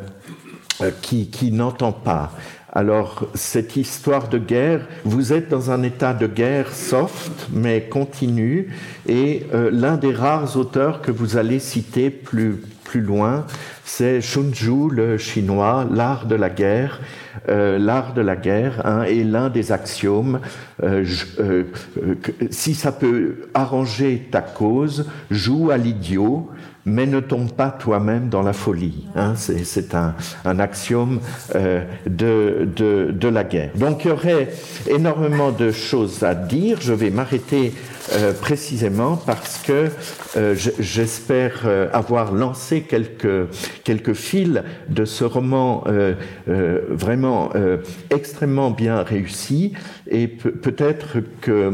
qui, qui n'entend pas. Alors, cette histoire de guerre, vous êtes dans un état de guerre soft, mais continu, et l'un des rares auteurs que vous allez citer plus, plus loin, c'est Shunju, le chinois, l'art de la guerre. Euh, l'art de la guerre hein, est l'un des axiomes. Euh, euh, si ça peut arranger ta cause, joue à l'idiot, mais ne tombe pas toi-même dans la folie. Hein. c'est un, un, axiome euh, de, de, de, la guerre. Donc il y aurait énormément de choses à dire. Je vais m'arrêter euh, précisément parce que euh, j'espère euh, avoir lancé quelques, quelques fils de ce roman vraiment extrêmement bien réussi et peut-être que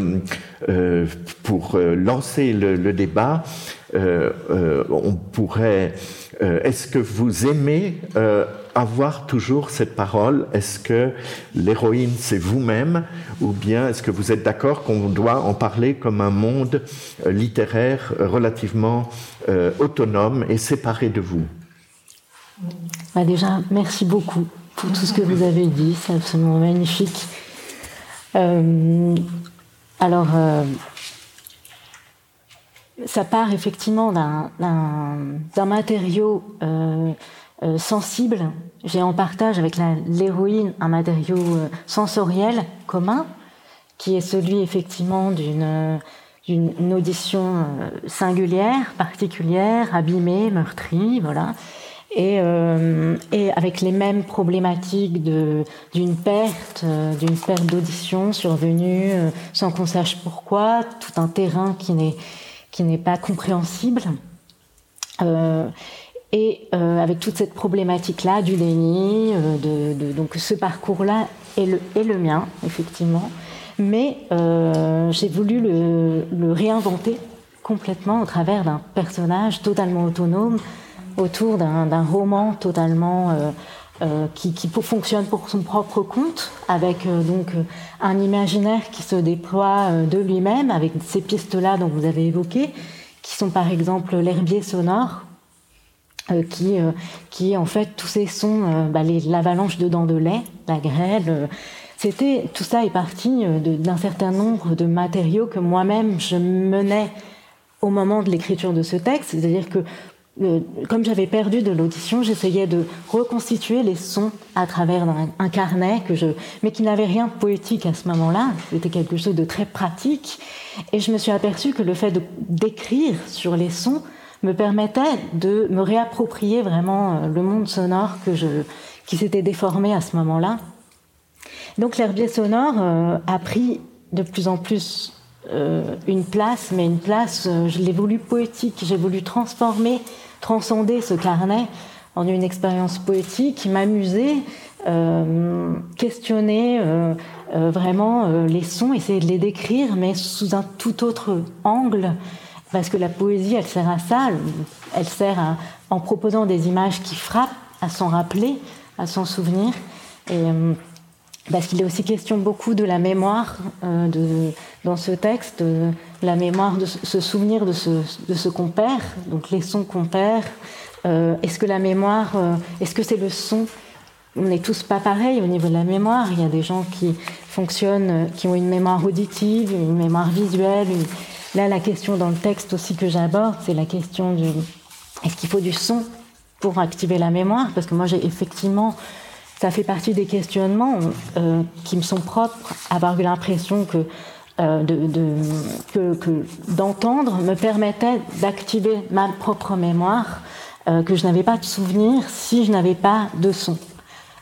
pour lancer le, le débat, on pourrait... Est-ce que vous aimez avoir toujours cette parole? Est-ce que l'héroïne, c'est vous-même? Ou bien est-ce que vous êtes d'accord qu'on doit en parler comme un monde euh, littéraire euh, relativement euh, autonome et séparé de vous? Bah Déjà, merci beaucoup pour tout ce que vous avez dit. C'est absolument magnifique. alors, ça part effectivement d'un matériau euh, sensible. J'ai en partage avec l'héroïne un matériau euh, sensoriel commun, qui est celui effectivement d'une audition euh, singulière, particulière, abîmée, meurtrie, voilà, et, avec les mêmes problématiques d'une perte, d'une perte d'audition survenue sans qu'on sache pourquoi, tout un terrain qui n'est qui n'est pas compréhensible. Euh, et euh, avec toute cette problématique-là du déni, euh, de, donc ce parcours-là est le, est le mien, effectivement. Mais j'ai voulu le, le, réinventer complètement au travers d'un personnage totalement autonome, autour d'un roman totalement euh, euh, qui, fonctionne pour son propre compte, avec euh, donc un imaginaire qui se déploie de lui-même, avec ces pistes-là dont vous avez évoqué, qui sont par exemple l'herbier sonore, euh, qui, euh, qui en fait tous ces sons, euh, bah, l'avalanche de dents de lait, la grêle, c'était tout ça est parti d'un certain nombre de matériaux que moi-même je menais au moment de l'écriture de ce texte, c'est-à-dire que comme j'avais perdu de l'audition, j'essayais de reconstituer les sons à travers un, carnet mais qui n'avait rien de poétique à ce moment-là. C'était quelque chose de très pratique, et je me suis aperçue que le fait d'écrire sur les sons me permettait de me réapproprier vraiment euh, le monde sonore qui s'était déformé à ce moment-là. Donc l'herbier sonore euh, a pris de plus en plus euh, une place, mais une place, euh, je l'ai voulu poétique, j'ai voulu transformer, transcender ce carnet en une expérience poétique, m'amuser, euh, questionner vraiment les sons, essayer de les décrire, mais sous un tout autre angle. Parce que la poésie, elle sert à ça, elle sert en proposant des images qui frappent, à s'en rappeler, à s'en souvenir. Euh, parce qu'il est aussi question beaucoup de la mémoire euh, de, dans ce texte, de la mémoire de se souvenir de ce, de ce qu'on perd, donc les sons qu'on perd. Euh, est-ce que la mémoire, euh, est-ce que c'est le son? On n'est tous pas pareils au niveau de la mémoire. Il y a des gens qui fonctionnent, qui ont une mémoire auditive, une mémoire visuelle, Là, la question dans le texte aussi que j'aborde, c'est la question du est-ce qu'il faut du son pour activer la mémoire? Parce que moi, j'ai effectivement, ça fait partie des questionnements euh, qui me sont propres, avoir eu l'impression que euh, d'entendre me permettait d'activer ma propre mémoire, euh, que je n'avais pas de souvenir si je n'avais pas de son.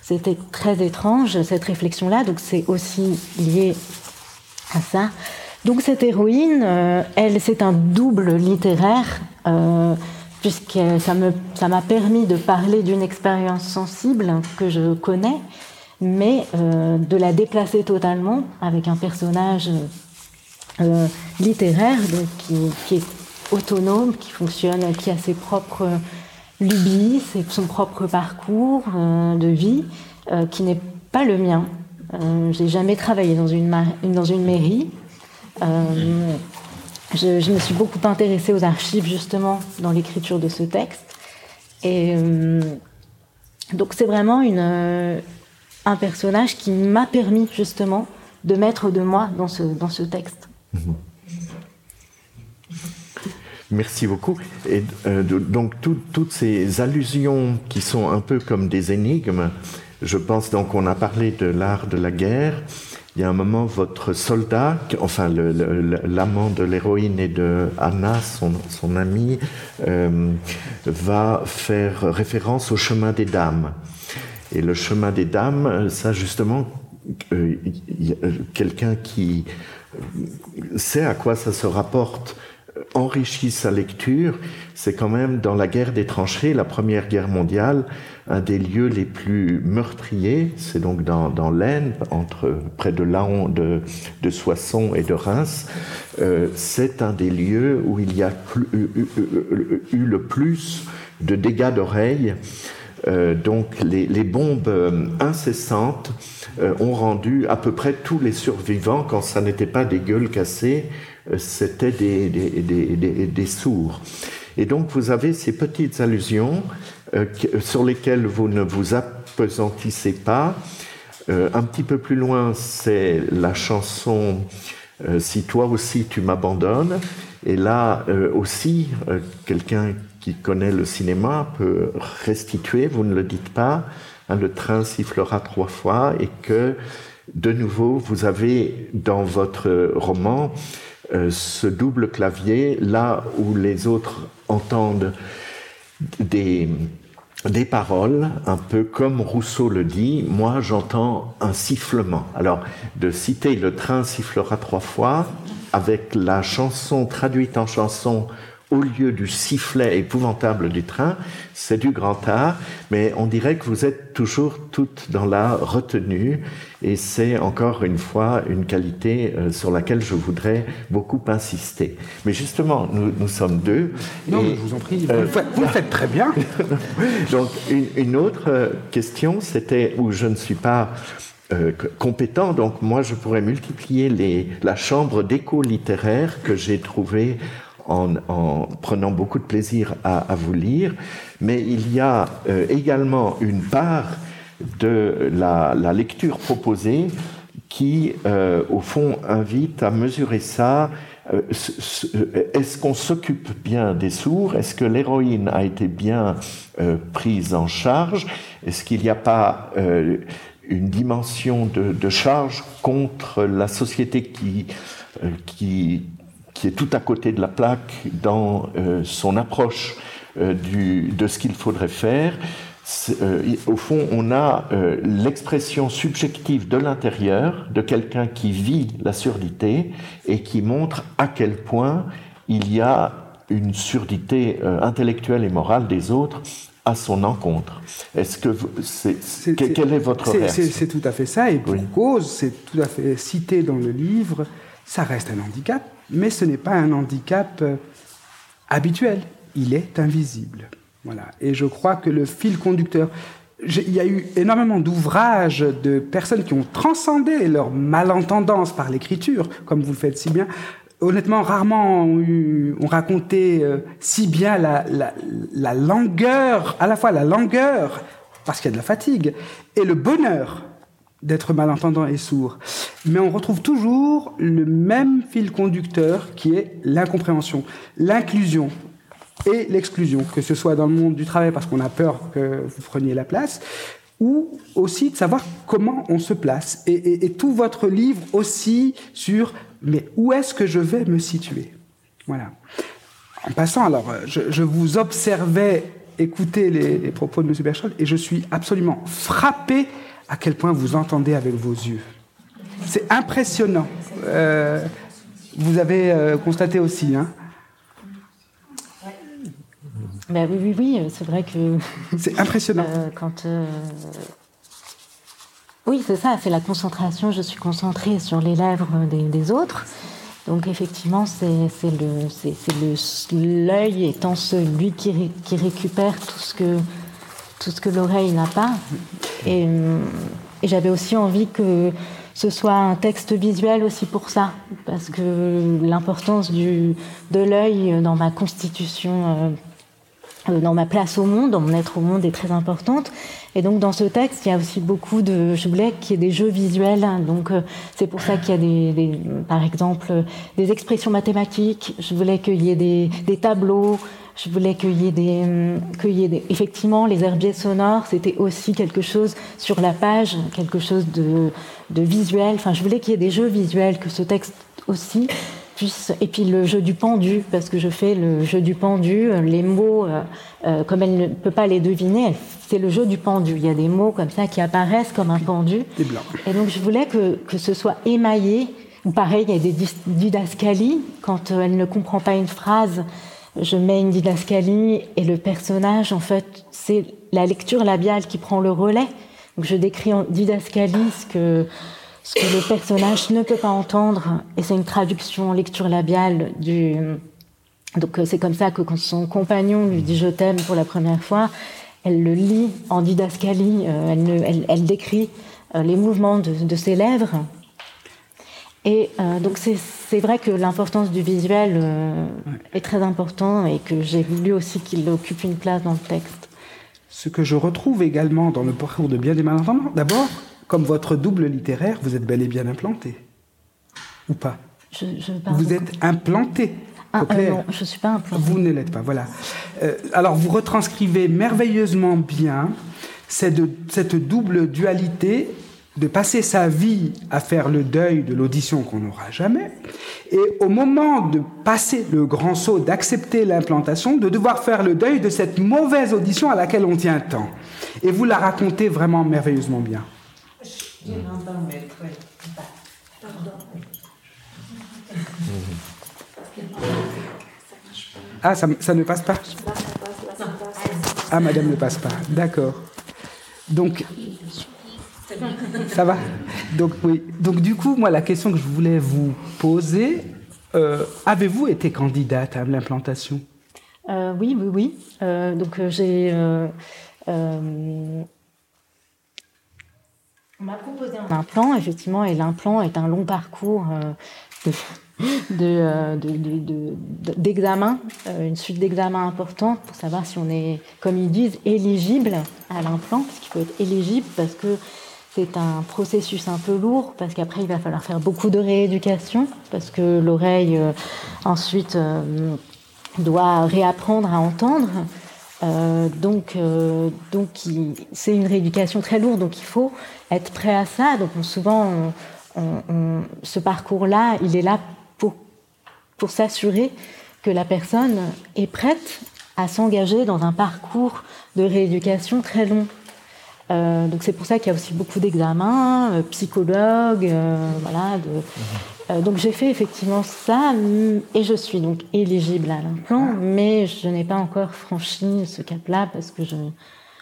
C'était très étrange cette réflexion-là, donc c'est aussi lié à ça. Donc cette héroïne, elle, c'est un double littéraire, puisque ça, m'a permis de parler d'une expérience sensible que je connais, mais euh, de la déplacer totalement avec un personnage euh, littéraire qui, est autonome, qui fonctionne, qui a ses propres lubies, son propre parcours euh, de vie, qui n'est pas le mien. J'ai jamais travaillé dans une, mairie, je, me suis beaucoup intéressée aux archives justement dans l'écriture de ce texte. Et, euh, donc c'est vraiment une, un personnage qui m'a permis justement de mettre de moi dans ce, dans ce texte. Mhm. Merci beaucoup. Et euh, donc toutes ces allusions qui sont un peu comme des énigmes, je pense donc on a parlé de l'art de la guerre. Il y a un moment, votre soldat, enfin l'amant de l'héroïne et de Anna, son, son amie, euh, va faire référence au chemin des dames. Et le chemin des dames, ça justement, euh, quelqu'un qui sait à quoi ça se rapporte enrichit sa lecture, c'est quand même dans la guerre des tranchées, la première guerre mondiale, un des lieux les plus meurtriers, c'est donc dans, dans l'Aisne, entre près de Laon, de, de Soissons et de Reims. Euh, c'est un des lieux où il y a eu, le plus de dégâts d'oreilles. Euh, donc les, les, bombes euh, incessantes ont rendu à peu près tous les survivants, quand ça n'était pas des gueules cassées, c'était des, sourds. Et donc vous avez ces petites allusions euh, sur lesquelles vous ne vous apesantissez pas. Euh, un petit peu plus loin, c'est la chanson euh, Si toi aussi tu m'abandonnes. Et là aussi, quelqu'un qui connaît le cinéma peut restituer, vous ne le dites pas, hein, le train sifflera trois fois et que de nouveau, vous avez dans votre roman euh, ce double clavier, là où les autres entendent des, des paroles, un peu comme Rousseau le dit, moi j'entends un sifflement. Alors, de citer le train sifflera trois fois, avec la chanson traduite en chanson au lieu du sifflet épouvantable du train, c'est du grand art, mais on dirait que vous êtes toujours toutes dans la retenue, et c'est encore une fois une qualité euh, sur laquelle je voudrais beaucoup insister. Mais justement, nous, sommes deux. Non, je vous en prie, euh, vous, le faites très bien. Donc, une, autre euh, question, c'était où je ne suis pas compétent. Donc moi, je pourrais multiplier les, la chambre d'écho littéraire que j'ai trouvée en, prenant beaucoup de plaisir à, vous lire, mais il y a euh, également une part de la, lecture proposée qui, euh, au fond, invite à mesurer ça. Euh, est-ce qu'on s'occupe bien des sourds? Est-ce que l'héroïne a été bien prise en charge? Est-ce qu'il n'y a pas une dimension de, de, charge contre la société qui, qui qui est tout à côté de la plaque dans euh, son approche euh, du, de ce qu'il faudrait faire. Euh, au fond, on a l'expression subjective de l'intérieur de quelqu'un qui vit la surdité et qui montre à quel point il y a une surdité intellectuelle et morale des autres à son encontre. Est-ce que c'est, quelle est votre réaction C'est tout à fait ça, et pour cause, c'est tout à fait cité dans le livre. Ça reste un handicap mais ce n'est pas un handicap euh, habituel, il est invisible. Voilà. Et je crois que le fil conducteur, il y a eu énormément d'ouvrages de personnes qui ont transcendé leur malentendance par l'écriture, comme vous le faites si bien. Honnêtement, rarement ont, raconté euh, si bien la, la, la langueur, à la fois la langueur, parce qu'il y a de la fatigue, et le bonheur d'être malentendant et sourd. Mais on retrouve toujours le même fil conducteur qui est l'incompréhension, l'inclusion et l'exclusion, que ce soit dans le monde du travail parce qu'on a peur que vous preniez la place, ou aussi de savoir comment on se place. Et, tout votre livre aussi sur mais où est-ce que je vais me situer? Voilà. En passant, alors, je, vous observais écouter les, les propos de M. Berchol et je suis absolument frappé à quel point vous entendez avec vos yeux. C'est impressionnant. Euh, vous avez euh, constaté aussi, hein ben oui, oui, oui, c'est vrai que. C'est impressionnant. Euh, quand. Oui, c'est ça, c'est la concentration. Je suis concentrée sur les lèvres des, autres. Donc effectivement, c'est l'œil étant celui qui, qui récupère tout ce que tout ce que l'oreille n'a pas. Et, j'avais aussi envie que ce soit un texte visuel aussi pour ça, parce que l'importance de l'œil dans ma constitution euh, dans ma place au monde, dans mon être au monde est très importante. Et donc dans ce texte, il y a aussi beaucoup de, je voulais qu'il y ait des jeux visuels. Donc euh, c'est pour ça qu'il y a des, par exemple, des expressions mathématiques. Je voulais qu'il y ait des, des tableaux. Je voulais qu'il y ait des, hum, qu'il y ait des, effectivement, les herbiers sonores, c'était aussi quelque chose sur la page, quelque chose de, de visuel. Enfin, je voulais qu'il y ait des jeux visuels, que ce texte aussi et puis le jeu du pendu, parce que je fais le jeu du pendu, euh, les mots, euh, euh, comme elle ne peut pas les deviner, c'est le jeu du pendu. Il y a des mots comme ça qui apparaissent comme un pendu. Et donc je voulais que, que ce soit émaillé. Ou pareil, il y a des didascalies. Quand elle ne comprend pas une phrase, je mets une didascalie et le personnage, en fait, c'est la lecture labiale qui prend le relais. Donc je décris en didascalie ce que ce que le personnage ne peut pas entendre, et c'est une traduction en lecture labiale du. Donc euh, c'est comme ça que quand son compagnon lui dit je t'aime pour la première fois, elle le lit en didascalie, euh, elle, elle, décrit euh, les mouvements de, ses lèvres. Et donc c'est vrai que l'importance du visuel est très important et que j'ai voulu aussi qu'il occupe une place dans le texte. Ce que je retrouve également dans le parcours de bien des malentendants, d'abord, comme votre double littéraire, vous êtes bel et bien implanté. Ou pas Vous êtes implanté. Ah, euh, non, je ne suis pas implanté. Vous ne l'êtes pas, voilà. Euh, alors, vous retranscrivez merveilleusement bien cette, cette double dualité de passer sa vie à faire le deuil de l'audition qu'on n'aura jamais, et au moment de passer le grand saut, d'accepter l'implantation, de devoir faire le deuil de cette mauvaise audition à laquelle on tient tant. Et vous la racontez vraiment merveilleusement bien. Ah, ça, ça ne passe pas? Ah, madame ne passe pas. D'accord. Donc, ça va? Donc, oui. Donc, du coup, moi, la question que je voulais vous poser, euh, avez-vous été candidate à l'implantation? Euh, Oui, oui, oui. Euh, donc, j'ai on m'a proposé un implant, effectivement, et l'implant est un long parcours euh, euh, d'examen, euh, une suite d'examens importants pour savoir si on est, comme ils disent, éligible à l'implant, parce qu'il faut être éligible parce que c'est un processus un peu lourd, parce qu'après il va falloir faire beaucoup de rééducation, parce que l'oreille ensuite doit réapprendre à entendre. Euh, donc, euh, donc c'est une rééducation très lourde, donc il faut être prêt à ça. Donc souvent, ce parcours-là, il est là pour, pour s'assurer que la personne est prête à s'engager dans un parcours de rééducation très long. Euh, donc c'est pour ça qu'il y a aussi beaucoup d'examens, psychologues, voilà, de, euh, donc j'ai fait effectivement ça et je suis donc éligible à l'implant, mais je n'ai pas encore franchi ce cap-là parce que je,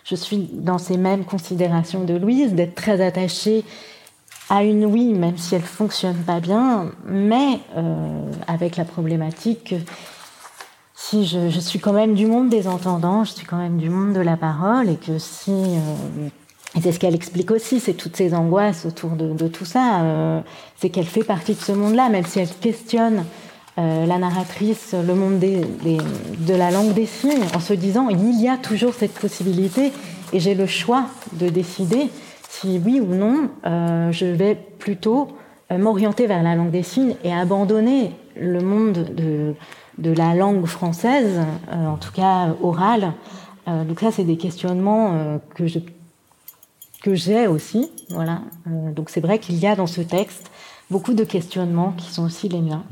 je suis dans ces mêmes considérations de Louise, d'être très attachée à une oui, même si elle fonctionne pas bien, mais euh, avec la problématique que si je, je, suis quand même du monde des entendants, je suis quand même du monde de la parole, et que si euh, et c'est ce qu'elle explique aussi, c'est toutes ces angoisses autour de, tout ça. Euh, c'est qu'elle fait partie de ce monde-là, même si elle questionne euh, la narratrice, le monde des, de la langue des signes, en se disant il y a toujours cette possibilité et j'ai le choix de décider si oui ou non euh, je vais plutôt m'orienter vers la langue des signes et abandonner le monde de, de la langue française, en tout cas orale. donc ça, c'est des questionnements que je que j'ai aussi. Voilà. Euh, donc c'est vrai qu'il y a dans ce texte beaucoup de questionnements qui sont aussi les miens.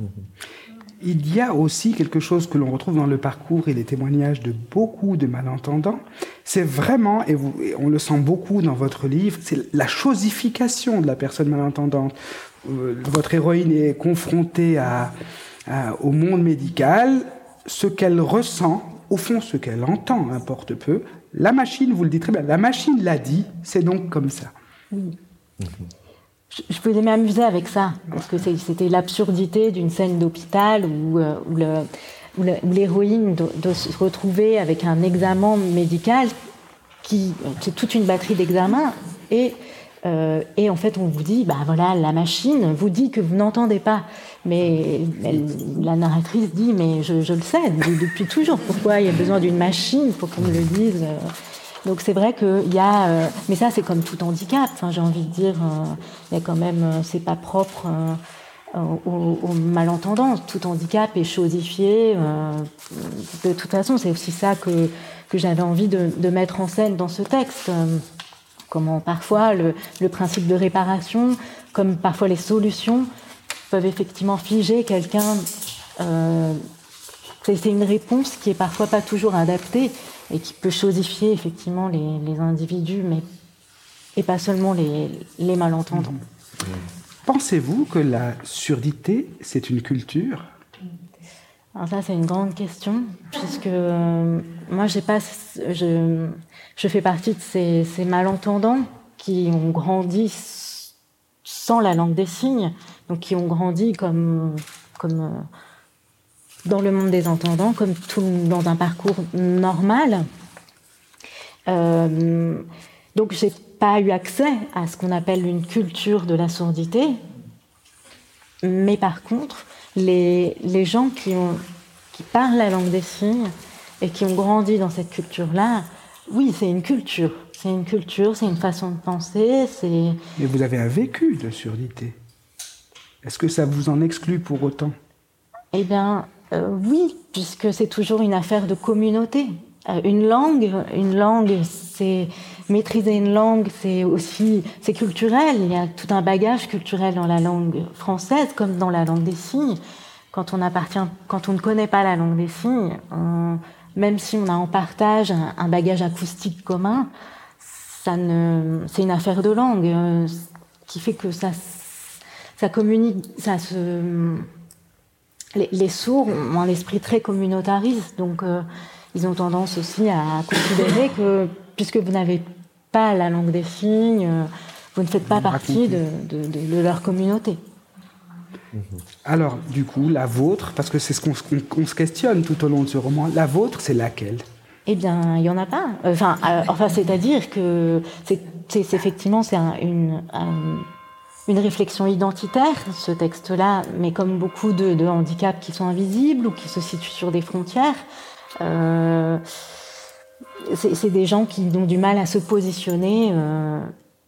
Il y a aussi quelque chose que l'on retrouve dans le parcours et les témoignages de beaucoup de malentendants. C'est vraiment, et, on le sent beaucoup dans votre livre, c'est la chosification de la personne malentendante. Euh, votre héroïne est confrontée au monde médical. Ce qu'elle ressent, au fond, ce qu'elle entend importe peu. La machine, vous le dites très bien, la machine l'a dit, c'est donc comme ça. Je, pouvais m'amuser avec ça, parce que c'était l'absurdité d'une scène d'hôpital où, euh, l'héroïne doit, se retrouver avec un examen médical qui, c'est toute une batterie d'examens, et Euh, et en fait, on vous dit, bah voilà, la machine vous dit que vous n'entendez pas. Mais la narratrice dit, mais je, le sais depuis toujours. Pourquoi il y a besoin d'une machine pour qu'on me le dise donc c'est vrai qu'il y a, euh, mais ça c'est comme tout handicap. j'ai envie de dire, euh, il quand même, c'est pas propre aux, malentendants. Tout handicap est chosifié. de toute façon, c'est aussi ça que que j'avais envie de, de, mettre en scène dans ce texte comment parfois le, principe de réparation, comme parfois les solutions, peuvent effectivement figer quelqu'un. Euh, c'est une réponse qui est parfois pas toujours adaptée et qui peut chosifier effectivement les, individus, mais et pas seulement les, malentendants. Mmh. Pensez-vous que la surdité, c'est une culture? Alors ça, c'est une grande question, puisque euh, moi, j'ai pas, je, je, fais partie de ces, ces, malentendants qui ont grandi sans la langue des signes, donc qui ont grandi comme, comme euh, dans le monde des entendants, comme tout dans un parcours normal. Euh, donc, j'ai pas eu accès à ce qu'on appelle une culture de la surdité, mais par contre, les, les gens qui, ont, qui parlent la langue des signes et qui ont grandi dans cette culture-là, oui, c'est une culture. C'est une culture, c'est une façon de penser. C'est. Mais vous avez un vécu de surdité. Est-ce que ça vous en exclut pour autant? Eh bien, euh, oui, puisque c'est toujours une affaire de communauté. Euh, une langue, une langue, c'est maîtriser une langue, c'est aussi c'est culturel. Il y a tout un bagage culturel dans la langue française comme dans la langue des signes. Quand on appartient, quand on ne connaît pas la langue des signes, même si on a en partage un, bagage acoustique commun, ça ne, c'est une affaire de langue euh, qui fait que ça, ça communique, ça se, les, sourds ont un esprit très communautariste, donc euh, ils ont tendance aussi à considérer que puisque vous n'avez pas la langue des signes, euh, vous ne faites pas partie de, leur communauté. Alors, du coup, la vôtre, parce que c'est ce qu'on se questionne tout au long de ce roman, la vôtre, c'est laquelle? Eh bien, il n'y en a pas. Enfin, euh, enfin c'est-à-dire que c'est effectivement c'est une, une réflexion identitaire, ce texte-là, mais comme beaucoup de, de, handicaps qui sont invisibles ou qui se situent sur des frontières. Euh, c'est des gens qui ont du mal à se positionner euh,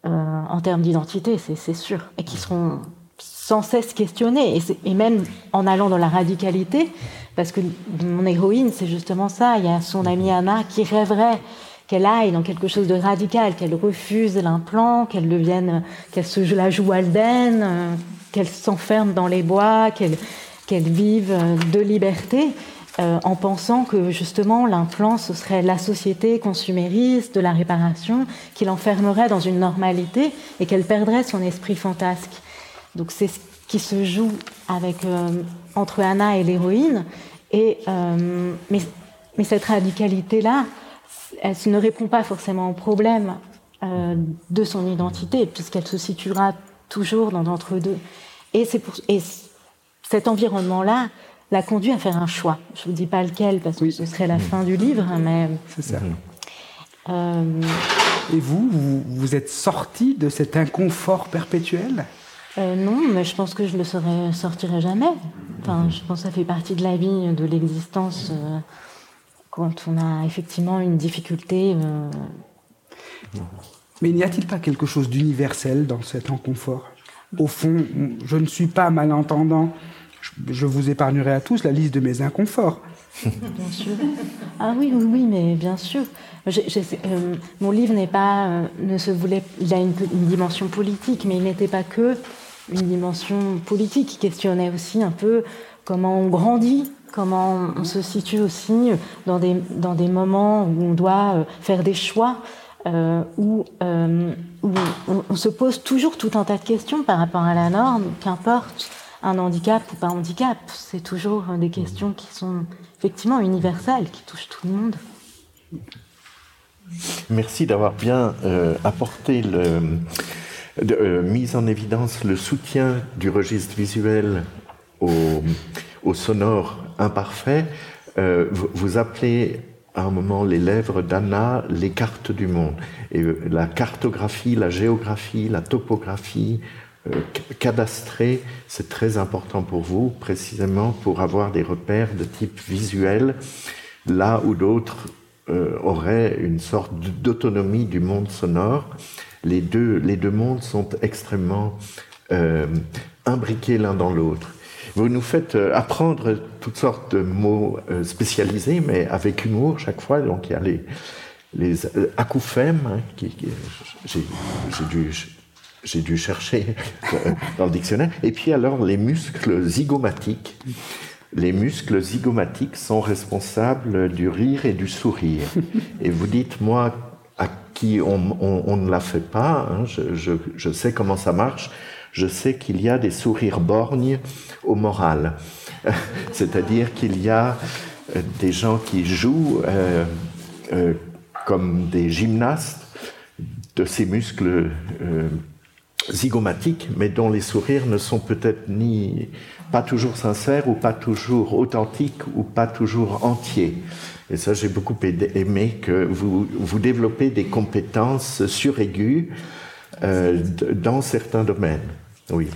euh, en termes d'identité, c'est sûr, et qui seront sans cesse questionnés, et, même en allant dans la radicalité, parce que mon héroïne, c'est justement ça. Il y a son amie Anna qui rêverait qu'elle aille dans quelque chose de radical, qu'elle refuse l'implant, qu'elle devienne, qu'elle se la joue alden, euh, qu'elle s'enferme dans les bois, qu'elle qu'elle vive de liberté. Euh, en pensant que justement l'implant, ce serait la société consumériste de la réparation, qui l'enfermerait dans une normalité et qu'elle perdrait son esprit fantasque. Donc c'est ce qui se joue avec, euh, entre Anna et l'héroïne. Et, euh, mais, cette radicalité-là, elle ne répond pas forcément au problème de son identité, puisqu'elle se situera toujours dans l'entre-deux. Et, pour, et cet environnement-là, l'a conduit à faire un choix. Je ne vous dis pas lequel parce que ce serait la fin du livre, mais. C'est ça. Euh, Et vous, vous, êtes sorti de cet inconfort perpétuel? Euh, Non, mais je pense que je ne le sortirai jamais. Enfin, je pense que ça fait partie de la vie, de l'existence, euh, quand on a effectivement une difficulté. Mais n'y a-t-il pas quelque chose d'universel dans cet inconfort? Au fond, je ne suis pas malentendant, je vous épargnerai à tous la liste de mes inconforts. Bien sûr. Ah oui, oui, oui, mais bien sûr. Euh, mon livre n'est pas, euh, ne se voulait, il a une, dimension politique, mais il n'était pas que une dimension politique. qui questionnait aussi un peu comment on grandit, comment on se situe aussi dans des, dans des moments où on doit euh, faire des choix, où, où on, se pose toujours tout un tas de questions par rapport à la norme, qu'importe un handicap ou pas handicap. C'est toujours des questions qui sont effectivement universelles, qui touchent tout le monde. Merci d'avoir bien euh, apporté le, euh, mis en évidence le soutien du registre visuel au, sonore imparfait. Euh, vous, appelez à un moment les lèvres d'Anna les cartes du monde. Et euh, la cartographie, la géographie, la topographie, euh, cadastrée, c'est très important pour vous, précisément pour avoir des repères de type visuel, là où d'autres euh, auraient une sorte d'autonomie du monde sonore. Les deux, les deux mondes sont extrêmement imbriqués l'un dans l'autre. Vous nous faites euh, apprendre toutes sortes de mots euh, spécialisés, mais avec humour chaque fois. Donc il y a les, les euh, acouphèmes, hein, j'ai dû, j'ai dû chercher dans le dictionnaire. Et puis alors les muscles zygomatiques. Les muscles zygomatiques sont responsables du rire et du sourire. Et vous dites, moi, à qui on, ne la fait pas, hein, je, sais comment ça marche je sais qu'il y a des sourires borgnes au moral. C'est-à-dire qu'il y a euh, des gens qui jouent euh, euh, comme des gymnastes de ces muscles zygomatiques, mais dont les sourires ne sont peut-être ni pas toujours sincères ou pas toujours authentiques ou pas toujours entiers. Et ça, j'ai beaucoup aimé que vous, vous développez des compétences suraiguës dans certains domaines. Oui.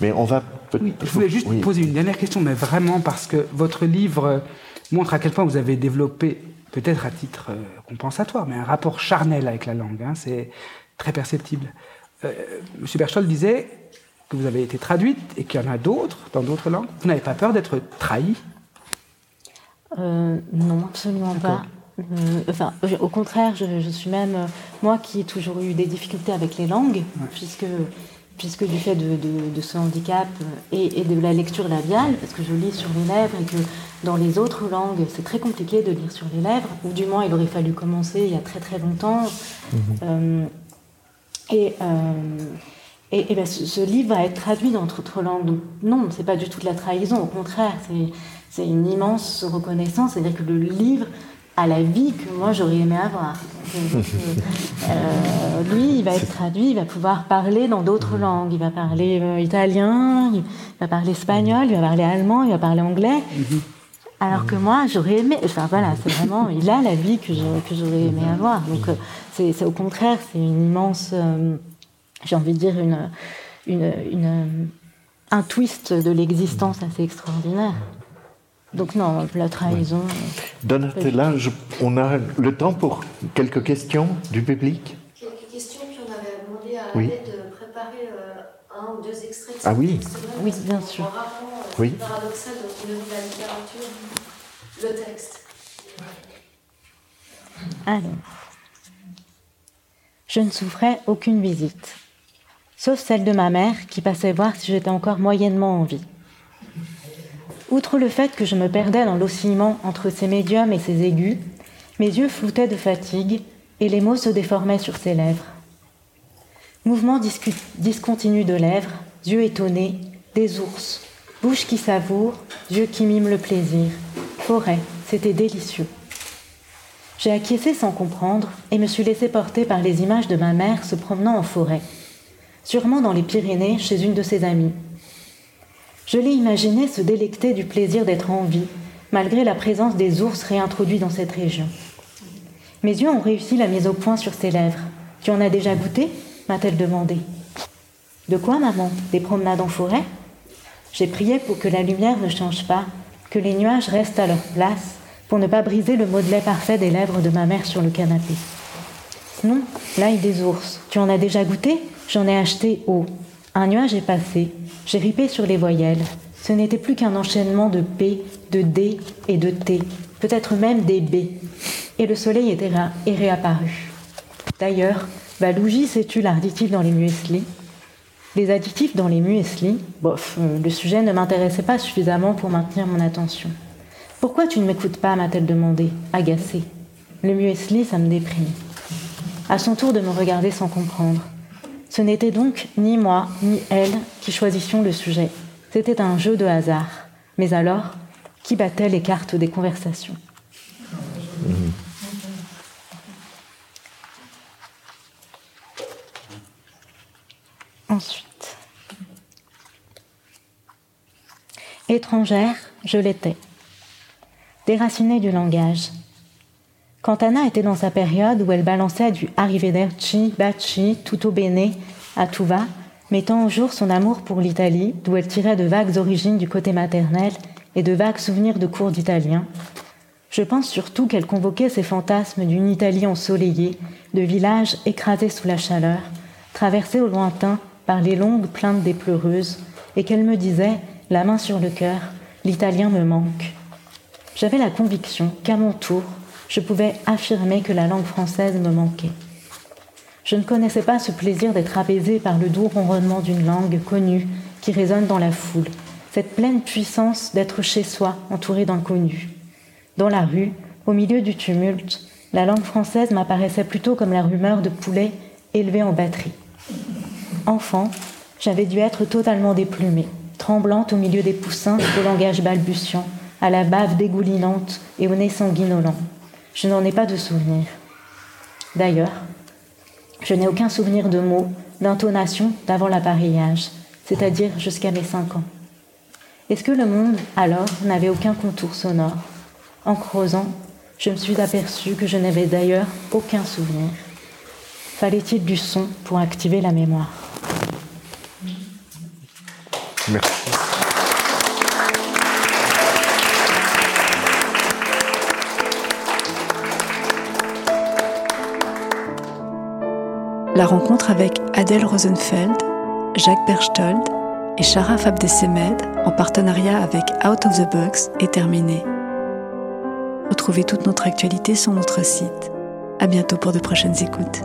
Mais on va. Oui, je voulais juste poser une dernière question, mais vraiment parce que votre livre montre à quel point vous avez développé, peut-être à titre euh, compensatoire, mais un rapport charnel avec la langue. Hein, c'est très perceptible. Euh, Monsieur Berchol disait que vous avez été traduite et qu'il y en a d'autres dans d'autres langues. Vous n'avez pas peur d'être trahi? Euh, Non, absolument pas. enfin, au contraire, je, suis même moi qui ai toujours eu des difficultés avec les langues, puisque puisque du fait de, ce handicap et, de la lecture labiale, parce que je lis sur les lèvres et que dans les autres langues, c'est très compliqué de lire sur les lèvres, ou du moins il aurait fallu commencer il y a très très longtemps. Mhm. Euh, et, euh, et, ben, ce, livre va être traduit dans d'autres langues. Donc non, c'est pas du tout de la trahison, au contraire, c'est une immense reconnaissance, c'est-à-dire que le livre à la vie que moi j'aurais aimé avoir. Euh, lui, il va être traduit, il va pouvoir parler dans d'autres mm. langues. Il va parler euh, italien, il va parler espagnol, il va parler allemand, il va parler anglais. Mm-hmm. Alors que moi, j'aurais aimé. Enfin voilà, c'est vraiment. Il a la vie que j'aurais aimé avoir. Donc euh, c'est au contraire, c'est une immense. J'ai envie de dire une, une, une un twist de l'existence assez extraordinaire. Donc non, la trahison. Donatella, on a le temps pour quelques questions du public? Quelques questions, puis on avait demandé à oui. de préparer euh, un ou deux extraits de Ah oui Oui, bien sûr. Euh, oui. paradoxal au niveau de la littérature, le texte. Alors, je ne souffrais aucune visite, sauf celle de ma mère qui passait voir si j'étais encore moyennement en vie. Outre le fait que je me perdais dans l'oscillement entre ses médiums et ses aigus, mes yeux floutaient de fatigue et les mots se déformaient sur ses lèvres. Mouvement discontinu de lèvres, yeux étonnés, des ours, bouche qui savoure, yeux qui miment le plaisir. Forêt, c'était délicieux. J'ai acquiescé sans comprendre et me suis laissé porter par les images de ma mère se promenant en forêt, sûrement dans les Pyrénées chez une de ses amies. Je l'ai imaginé se délecter du plaisir d'être en vie, malgré la présence des ours réintroduits dans cette région. Mes yeux ont réussi la mise au point sur ses lèvres. Tu en as déjà goûté? m'a-t-elle demandé. De quoi, maman? Des promenades en forêt? J'ai prié pour que la lumière ne change pas, que les nuages restent à leur place, pour ne pas briser le modelet parfait des lèvres de ma mère sur le canapé. Non, l'ail des ours. Tu en as déjà goûté? J'en ai acheté haut. Un nuage est passé. J'ai ripé sur les voyelles. Ce n'était plus qu'un enchaînement de P, de D et de T, peut-être même des B. Et le soleil était est réapparu. D'ailleurs, Balouji sais-tu l'additif dans les muesli Les additifs dans les muesli, bof, euh, le sujet ne m'intéressait pas suffisamment pour maintenir mon attention. Pourquoi tu ne m'écoutes pas m'a-t-elle demandé, agacée. Le muesli, ça me déprime. À son tour de me regarder sans comprendre. Ce n'était donc ni moi ni elle qui choisissions le sujet. C'était un jeu de hasard. Mais alors, qui battait les cartes des conversations? Ensuite, étrangère, je l'étais. Déracinée du langage. Quand Anna était dans sa période où elle balançait du arrivederci, baci, tutto bene à tout va, mettant au jour son amour pour l'Italie, d'où elle tirait de vagues origines du côté maternel et de vagues souvenirs de cours d'italien, je pense surtout qu'elle convoquait ses fantasmes d'une Italie ensoleillée, de villages écrasés sous la chaleur, traversés au lointain par les longues plaintes des pleureuses, et qu'elle me disait, la main sur le cœur, l'italien me manque. J'avais la conviction qu'à mon tour, je pouvais affirmer que la langue française me manquait. Je ne connaissais pas ce plaisir d'être apaisé par le doux ronronnement d'une langue connue qui résonne dans la foule, cette pleine puissance d'être chez soi, entouré d'inconnus. Dans la rue, au milieu du tumulte, la langue française m'apparaissait plutôt comme la rumeur de poulets élevés en batterie. Enfant, j'avais dû être totalement déplumée, tremblante au milieu des poussins au langage balbutiant, à la bave dégoulinante et au nez sanguinolent. Je n'en ai pas de souvenir. D'ailleurs, je n'ai aucun souvenir de mots, d'intonation d'avant l'appareillage, c'est-à-dire jusqu'à mes cinq ans. Est-ce que le monde, alors, n'avait aucun contour sonore? En creusant, je me suis aperçu que je n'avais d'ailleurs aucun souvenir. Fallait-il du son pour activer la mémoire Merci. La rencontre avec Adèle Rosenfeld, Jacques Berchtold et Sharaf Abdesemed en partenariat avec Out of the Box est terminée. Retrouvez toute notre actualité sur notre site. À bientôt pour de prochaines écoutes.